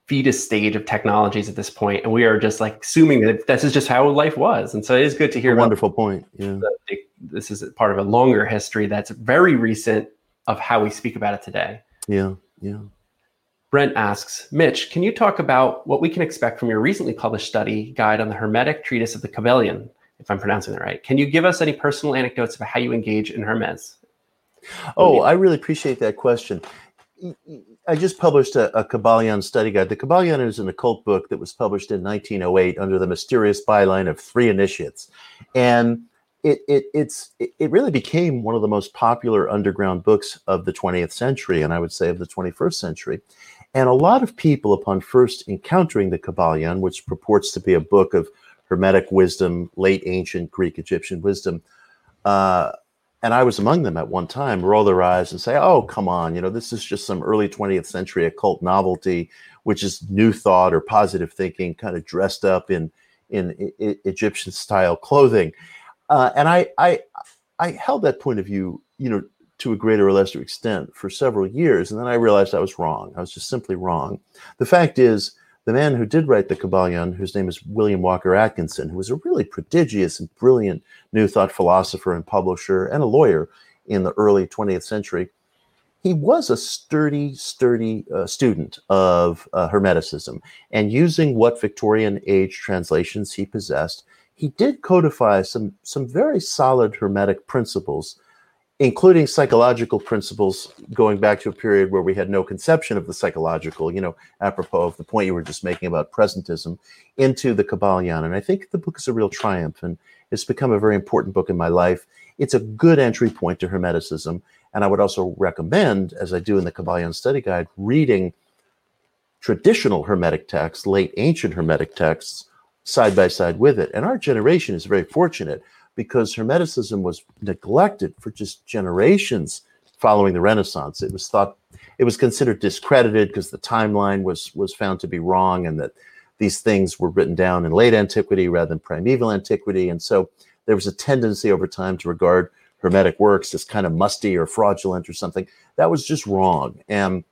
fetus stage of technologies at this point, and we are just like assuming that this is just how life was. And so it is good to hear. Wonderful point. Yeah, this is part of a longer history that's very recent of how we speak about it today. Yeah, yeah. Brent asks, Mitch, can you talk about what we can expect from your recently published study guide on the Hermetic Treatise of the Kybalion, if I'm pronouncing that right? Can you give us any personal anecdotes about how you engage in Hermes? Oh, I really appreciate that question. I just published a, a study guide. The Kybalion is an occult book that was published in 1908 under the mysterious byline of Three Initiates. And it, it it's it really became one of the most popular underground books of the 20th century and i would say of the 21st century and a lot of people upon first encountering the kybalion which purports to be a book of hermetic wisdom late ancient greek egyptian wisdom uh, and i was among them at one time roll their eyes and say oh come on you know this is just some early 20th century occult novelty which is new thought or positive thinking kind of dressed up in in, in egyptian style clothing. Uh, and I, I, I held that point of view, you know, to a greater or lesser extent for several years, and then I realized I was wrong. I was just simply wrong. The fact is, the man who did write the Kybalion, whose name is William Walker Atkinson, who was a really prodigious and brilliant New Thought philosopher and publisher and a lawyer in the early 20th century, he was a sturdy, sturdy uh, student of uh, Hermeticism. And using what Victorian age translations he possessed, he did codify some some very solid hermetic principles including psychological principles going back to a period where we had no conception of the psychological you know apropos of the point you were just making about presentism into the kybalion and i think the book is a real triumph and it's become a very important book in my life it's a good entry point to hermeticism and i would also recommend as i do in the kybalion study guide reading traditional hermetic texts late ancient hermetic texts side by side with it. And our generation is very fortunate because Hermeticism was neglected for just generations following the Renaissance. It was thought it was considered discredited because the timeline was was found to be wrong, and that these things were written down in late antiquity rather than primeval antiquity, and so there was a tendency over time to regard Hermetic works as kind of musty or fraudulent or something. That was just wrong, and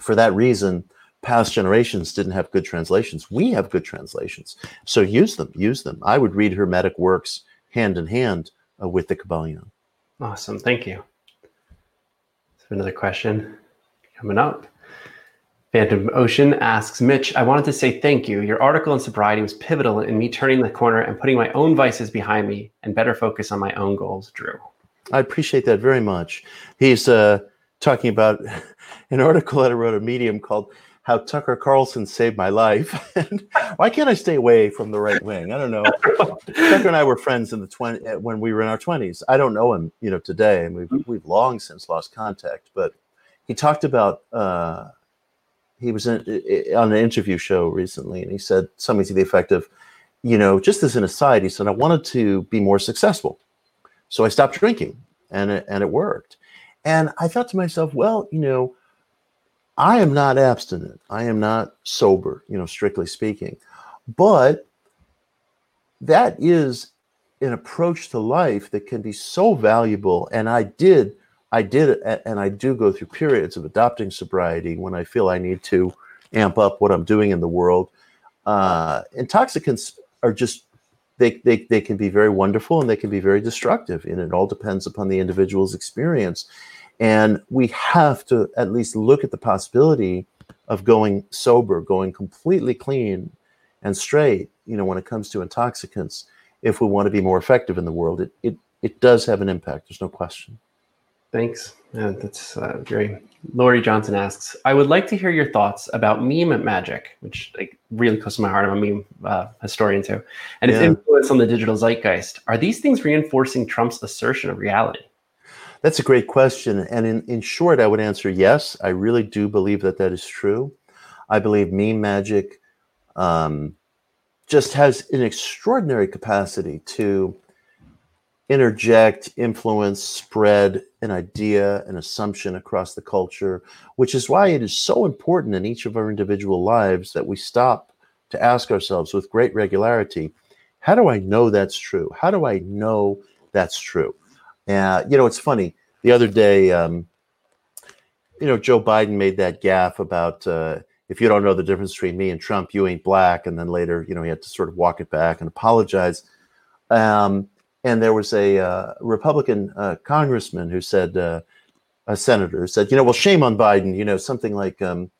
for that reason, past generations didn't have good translations. We have good translations, so use them. Use them. I would read Hermetic works hand in hand uh, with the Kybalion. Awesome, thank you. So another question coming up. Phantom Ocean asks Mitch, I wanted to say thank you. Your article on sobriety was pivotal in me turning the corner and putting my own vices behind me and better focus on my own goals. Drew. I appreciate that very much. He's uh, talking about [laughs] an article that I wrote a Medium called "How Tucker Carlson Saved My Life." [laughs] why can't I stay away from the right wing? I don't know. Tucker and I were friends in the twenty uh, when we were in our twenties. I don't know him, you know, today, and we've we've long since lost contact. But he talked about. Uh, he was in, on an interview show recently, and he said something to the effect of, you know, just as an aside, he said, I wanted to be more successful. So I stopped drinking and it, and it worked. And I thought to myself, well, you know, I am not abstinent. I am not sober, you know, strictly speaking. But that is an approach to life that can be so valuable. And I did, I did, and I do go through periods of adopting sobriety when I feel I need to amp up what I'm doing in the world. Uh, intoxicants are just they, they, they can be very wonderful and they can be very destructive. And it all depends upon the individual's experience. And we have to at least look at the possibility of going sober, going completely clean and straight, you know, when it comes to intoxicants, if we want to be more effective in the world. It, it, it does have an impact, there's no question. Thanks. That's uh, very. Laurie Johnson asks, I would like to hear your thoughts about meme magic, which like really close to my heart. I'm a meme uh, historian too, and its yeah. influence on the digital zeitgeist. Are these things reinforcing Trump's assertion of reality? That's a great question, and in in short, I would answer yes. I really do believe that that is true. I believe meme magic um, just has an extraordinary capacity to interject, influence, spread an idea, an assumption across the culture, which is why it is so important in each of our individual lives that we stop to ask ourselves with great regularity how do I know that's true? How do I know that's true? Uh, you know, it's funny. The other day, um, you know, Joe Biden made that gaffe about uh, if you don't know the difference between me and Trump, you ain't black. And then later, you know, he had to sort of walk it back and apologize. Um, and there was a uh, Republican uh, congressman who said, uh, a senator said, you know, well, shame on Biden. You know, something like, um,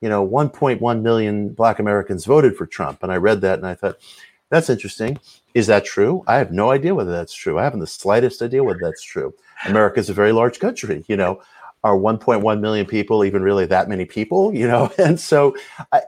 you know, 1.1 million Black Americans voted for Trump. And I read that and I thought, that's interesting. Is that true? I have no idea whether that's true. I haven't the slightest idea whether that's true. America is a very large country. You know, are 1.1 million people even really that many people? You know, [laughs] and so I,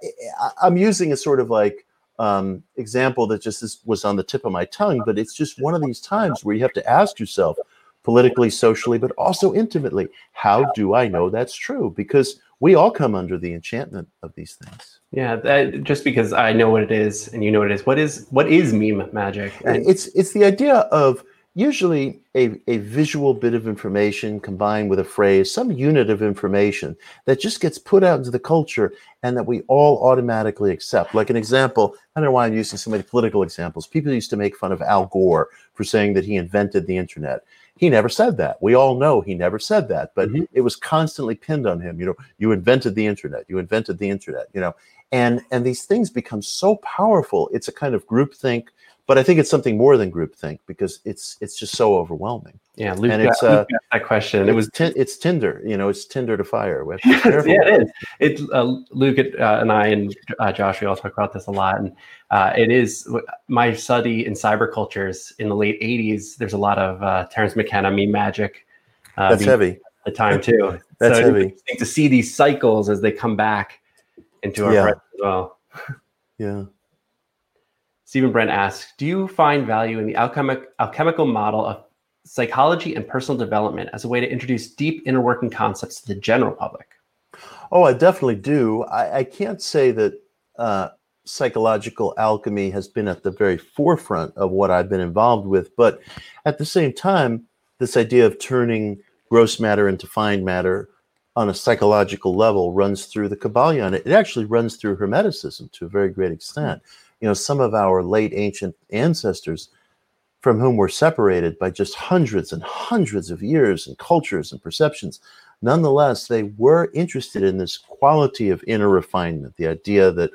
I'm using a sort of like um, example that just is, was on the tip of my tongue, but it's just one of these times where you have to ask yourself, politically, socially, but also intimately, how do I know that's true? Because we all come under the enchantment of these things. Yeah, that, just because I know what it is and you know what it is. What is what is meme magic? And it's it's the idea of usually a, a visual bit of information combined with a phrase, some unit of information that just gets put out into the culture and that we all automatically accept. Like an example, I don't know why I'm using so many political examples. People used to make fun of Al Gore for saying that he invented the internet. He never said that. We all know he never said that, but mm-hmm. it was constantly pinned on him. You know, you invented the internet. You invented the internet. You know, and and these things become so powerful. It's a kind of groupthink but I think it's something more than groupthink because it's it's just so overwhelming. Yeah, Luke, and it's got, uh, that question. It was t- it's Tinder. You know, it's Tinder to fire. [laughs] yeah, it is. It's uh, Luke uh, and I and uh, Josh. We all talk about this a lot, and uh, it is my study in cyber cultures in the late '80s. There's a lot of uh, Terence McKenna meme magic. That's heavy. The time too. That's so heavy. To see these cycles as they come back into our yeah. as well. yeah. Stephen Brent asks, do you find value in the alchemic, alchemical model of psychology and personal development as a way to introduce deep inner working concepts to the general public? Oh, I definitely do. I, I can't say that uh, psychological alchemy has been at the very forefront of what I've been involved with, but at the same time, this idea of turning gross matter into fine matter on a psychological level runs through the Kybalion. It actually runs through Hermeticism to a very great extent. You know, some of our late ancient ancestors from whom we're separated by just hundreds and hundreds of years and cultures and perceptions, nonetheless, they were interested in this quality of inner refinement, the idea that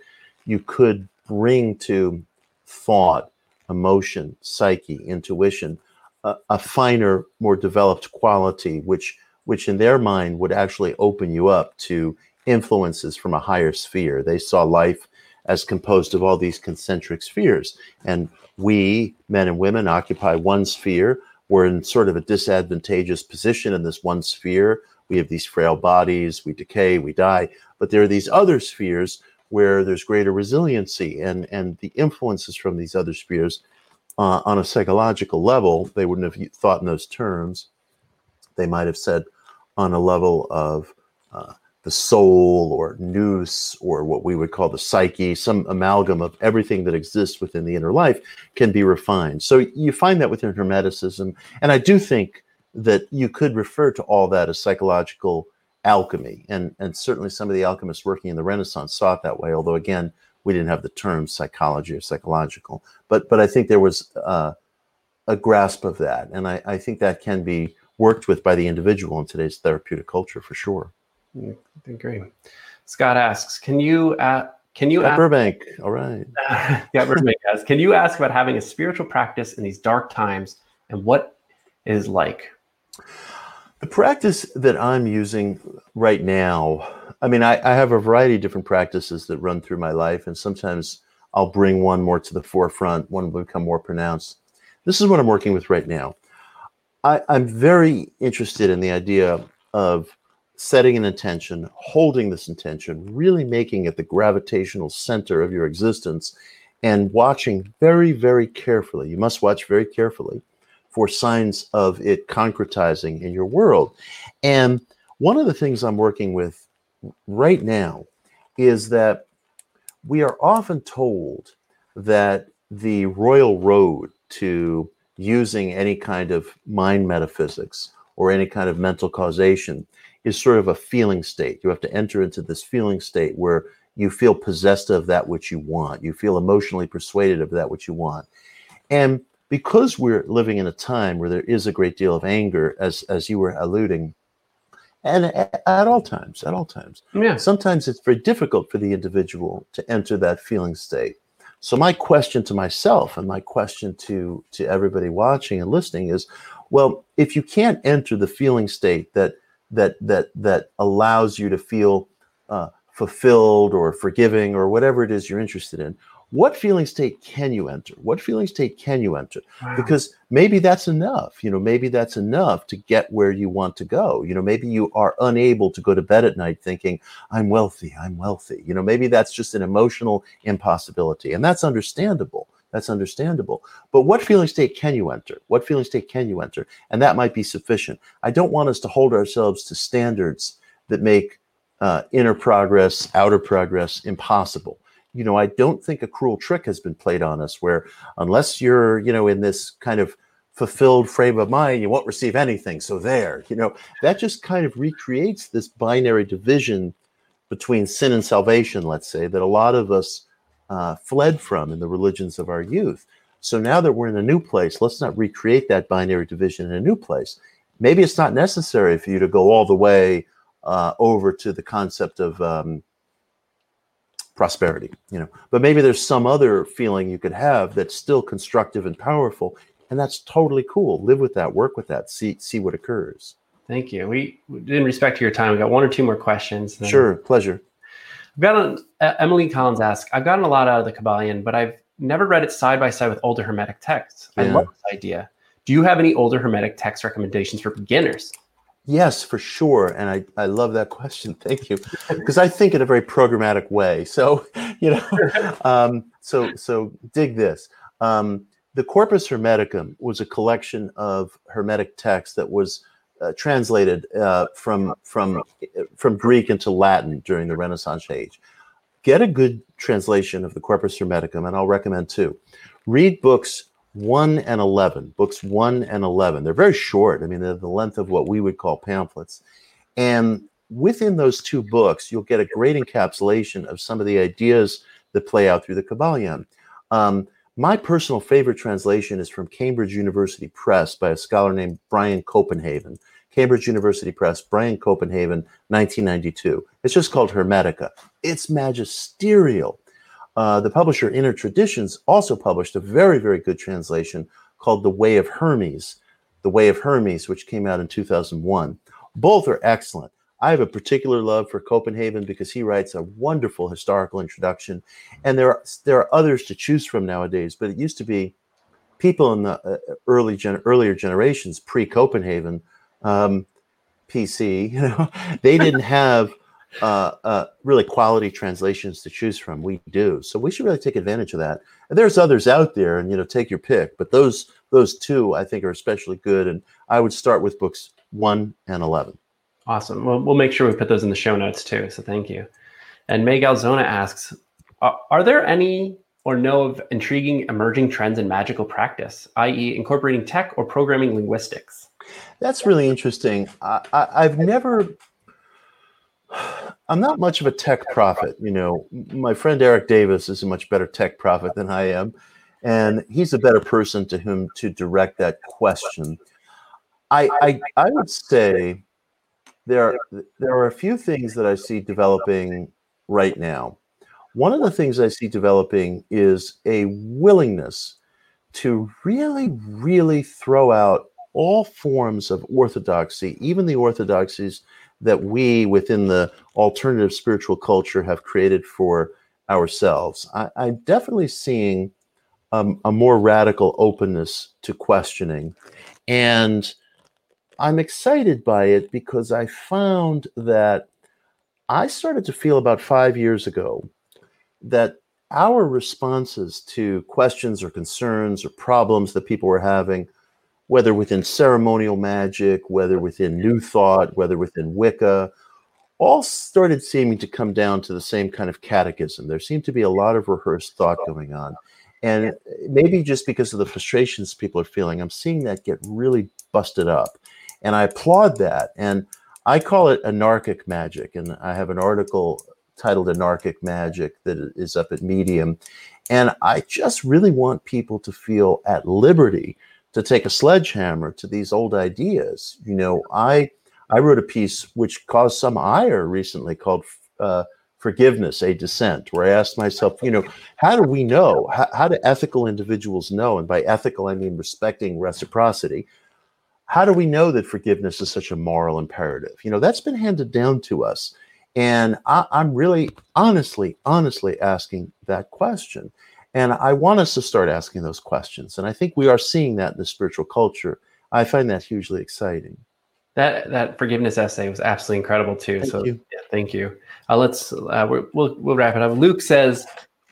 you could bring to thought, emotion, psyche, intuition, a, a finer, more developed quality, which which in their mind would actually open you up to influences from a higher sphere. They saw life as composed of all these concentric spheres. And we, men and women, occupy one sphere. We're in sort of a disadvantageous position in this one sphere. We have these frail bodies, we decay, we die. But there are these other spheres where there's greater resiliency and, and the influences from these other spheres uh, on a psychological level, they wouldn't have thought in those terms. They might have said on a level of uh, the soul or nous or what we would call the psyche, some amalgam of everything that exists within the inner life can be refined. So you find that within Hermeticism. And I do think that you could refer to all that as psychological alchemy. And, and certainly some of the alchemists working in the Renaissance saw it that way, although again, we didn't have the term psychology or psychological. But but I think there was uh, a grasp of that, and I, I think that can be worked with by the individual in today's therapeutic culture for sure. Agree. Scott asks, can you uh, can you ask, Burbank? All right. [laughs] yeah, Burbank asks, can you ask about having a spiritual practice in these dark times and what is like? The practice that I'm using right now, I mean, I, I have a variety of different practices that run through my life, and sometimes I'll bring one more to the forefront, one will become more pronounced. This is what I'm working with right now. I, I'm very interested in the idea of setting an intention, holding this intention, really making it the gravitational center of your existence, and watching very, very carefully. You must watch very carefully for signs of it concretizing in your world. And one of the things I'm working with right now is that we are often told that the royal road to using any kind of mind metaphysics or any kind of mental causation is sort of a feeling state. You have to enter into this feeling state where you feel possessed of that which you want. You feel emotionally persuaded of that which you want. And because we're living in a time where there is a great deal of anger, as as you were alluding, and at, at all times, at all times, yeah. sometimes it's very difficult for the individual to enter that feeling state. So my question to myself and my question to to everybody watching and listening is, well, if you can't enter the feeling state that that that that allows you to feel uh, fulfilled or forgiving or whatever it is you're interested in, what feeling state can you enter? What feeling state can you enter? Wow. because maybe that's enough you know maybe that's enough to get where you want to go. You know maybe you are unable to go to bed at night thinking i'm wealthy i'm wealthy. You know maybe that's just an emotional impossibility and that's understandable that's understandable. But what feeling state can you enter? What feeling state can you enter? And that might be sufficient. I don't want us to hold ourselves to standards that make uh, inner progress outer progress impossible. You know, I don't think a cruel trick has been played on us where unless you're, you know, in this kind of fulfilled frame of mind, you won't receive anything. So there, you know, that just kind of recreates this binary division between sin and salvation, let's say, that a lot of us uh, fled from in the religions of our youth. So now that we're in a new place, let's not recreate that binary division in a new place. Maybe it's not necessary for you to go all the way uh, over to the concept of um, prosperity you know. But maybe there's some other feeling you could have that's still constructive and powerful and that's totally cool. Live with that work with that see see what occurs. Thank you. We in respect to your time we got one or two more questions sure pleasure i've got uh, emily collins asked i've gotten a lot out of the kybalion but i've never read it side by side with older hermetic texts i love this idea do you have any older hermetic text recommendations for beginners Yes, for sure. And I, I love that question. Thank you. Because I think in a very programmatic way. So, [laughs] you know, [laughs] um, so so dig this. Um, the Corpus Hermeticum was a collection of Hermetic texts that was uh, translated uh, from from from Greek into Latin during the Renaissance age. Get a good translation of the Corpus Hermeticum, and I'll recommend two. Read books 1 and 11, books 1 and 11. They're very short. I mean, they're the length of what we would call pamphlets. And within those two books, you'll get a great encapsulation of some of the ideas that play out through the Kybalion. Um, my personal favorite translation is from Cambridge University Press by a scholar named Brian Copenhaver. Cambridge University Press, Brian Copenhaver, 1992. It's just called Hermetica. It's magisterial. Uh, the publisher Inner Traditions also published a very, very good translation called The Way of Hermes, The Way of Hermes, which came out in 2001. Both are excellent. I have a particular love for Copenhaver because he writes a wonderful historical introduction, and there are there are others to choose from nowadays. But it used to be people in the uh, early gen- earlier generations pre Copenhaver um, PC, [laughs] you know, they didn't [laughs] have uh, uh, really quality translations to choose from. We do, so we should really take advantage of that. And there's others out there, and you know, take your pick. But those those two, I think, are especially good. And I would start with books one and eleven. Awesome. Well, we'll make sure we put those in the show notes too. So thank you. And May Galzona asks, are there any or know of intriguing emerging trends in magical practice, i.e., incorporating tech or programming linguistics? That's really interesting. I, I, I've never. I'm not much of a tech prophet. You know, my friend Eric Davis is a much better tech prophet than I am, and he's a better person to whom to direct that question. I I, I would say there are, there are a few things that I see developing right now. One of the things I see developing is a willingness to really, really throw out all forms of orthodoxy, even the orthodoxies that we within the alternative spiritual culture have created for ourselves. I, am definitely seeing um, a more radical openness to questioning. And I'm excited by it because I found that I started to feel about five years ago that our responses to questions or concerns or problems that people were having, whether within ceremonial magic, whether within New Thought, whether within Wicca, all started seeming to come down to the same kind of catechism. There seemed to be a lot of rehearsed thought going on. And maybe just because of the frustrations people are feeling, I'm seeing that get really busted up. And I applaud that. And I call it anarchic magic. And I have an article titled Anarchic Magic that is up at Medium. And I just really want people to feel at liberty to take a sledgehammer to these old ideas. You know, I I wrote a piece which caused some ire recently called uh, "Forgiveness: A Dissent," where I asked myself, you know, how do we know? How, how do ethical individuals know? And by ethical, I mean respecting reciprocity how do we know that forgiveness is such a moral imperative? You know, that's been handed down to us. And I, am really honestly, honestly asking that question. And I want us to start asking those questions. And I think we are seeing that in the spiritual culture. I find that hugely exciting. That that forgiveness essay was absolutely incredible too. Thank so you. Yeah, thank you. Uh, let's uh, we'll we'll wrap it up. Luke says,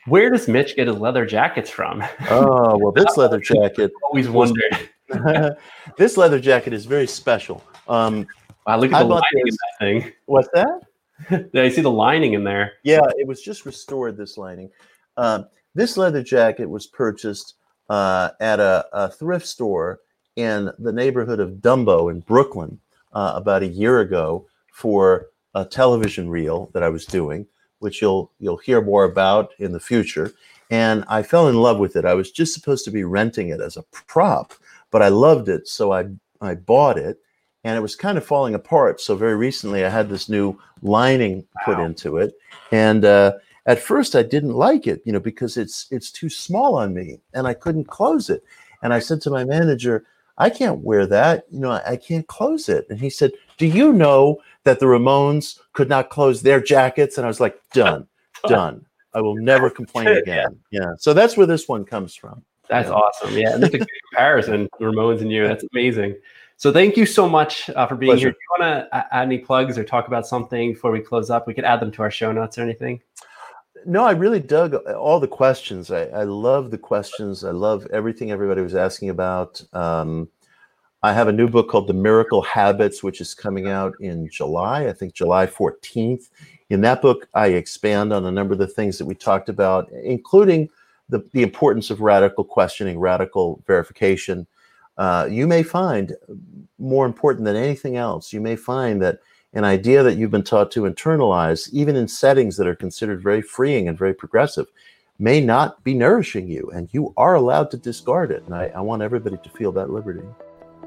"Where does Mitch get his leather jackets from?" Oh well, this [laughs] leather jacket. always wondered. [laughs] this leather jacket is very special. Um, wow, look at the lining in that thing. What's that? [laughs] yeah, I see the lining in there. Yeah, it was just restored. This lining. Um, this leather jacket was purchased uh, at a, a, thrift store in the neighborhood of Dumbo in Brooklyn uh, about a year ago for a television reel that I was doing, which you'll you'll hear more about in the future. And I fell in love with it. I was just supposed to be renting it as a prop, but I loved it, so I I bought it, and it was kind of falling apart. So very recently, I had this new lining put wow. into it, and uh, at first I didn't like it, you know, because it's it's too small on me, and I couldn't close it. And I said to my manager, I can't wear that, you know, I, I can't close it. And he said, Do you know that the Ramones could not close their jackets? And I was like, Done, [laughs] done. I will never complain again. Yeah. So that's where this one comes from. That's yeah. awesome. Yeah, that's a good [laughs] comparison, Ramones and you. That's amazing. So thank you so much uh, for being Pleasure. here. Do you want to add any plugs or talk about something before we close up? We could add them to our show notes or anything. No, I really dug all the questions. I, I love the questions. I love everything everybody was asking about. Um, I have a new book called The Miracle Habits, which is coming out in July, I think July 14th. In that book, I expand on a number of the things that we talked about, including – the, the importance of radical questioning, radical verification, uh, you may find more important than anything else, you may find that an idea that you've been taught to internalize, even in settings that are considered very freeing and very progressive, may not be nourishing you, and you are allowed to discard it. And I, I want everybody to feel that liberty.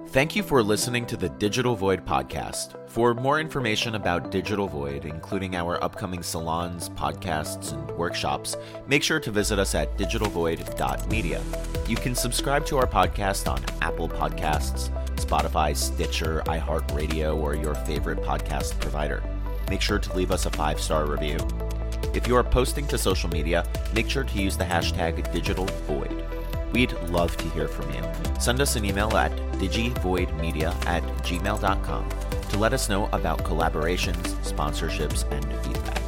Thank you for listening to the Digital Void podcast. For more information about Digital Void, including our upcoming salons, podcasts, and workshops, make sure to visit us at digitalvoid.media. You can subscribe to our podcast on Apple Podcasts, Spotify, Stitcher, iHeartRadio, or your favorite podcast provider. Make sure to leave us a five star review. If you are posting to social media, make sure to use the hashtag DigitalVoid. We'd love to hear from you. Send us an email at digivoidmedia at gmail.com to let us know about collaborations, sponsorships, and feedback.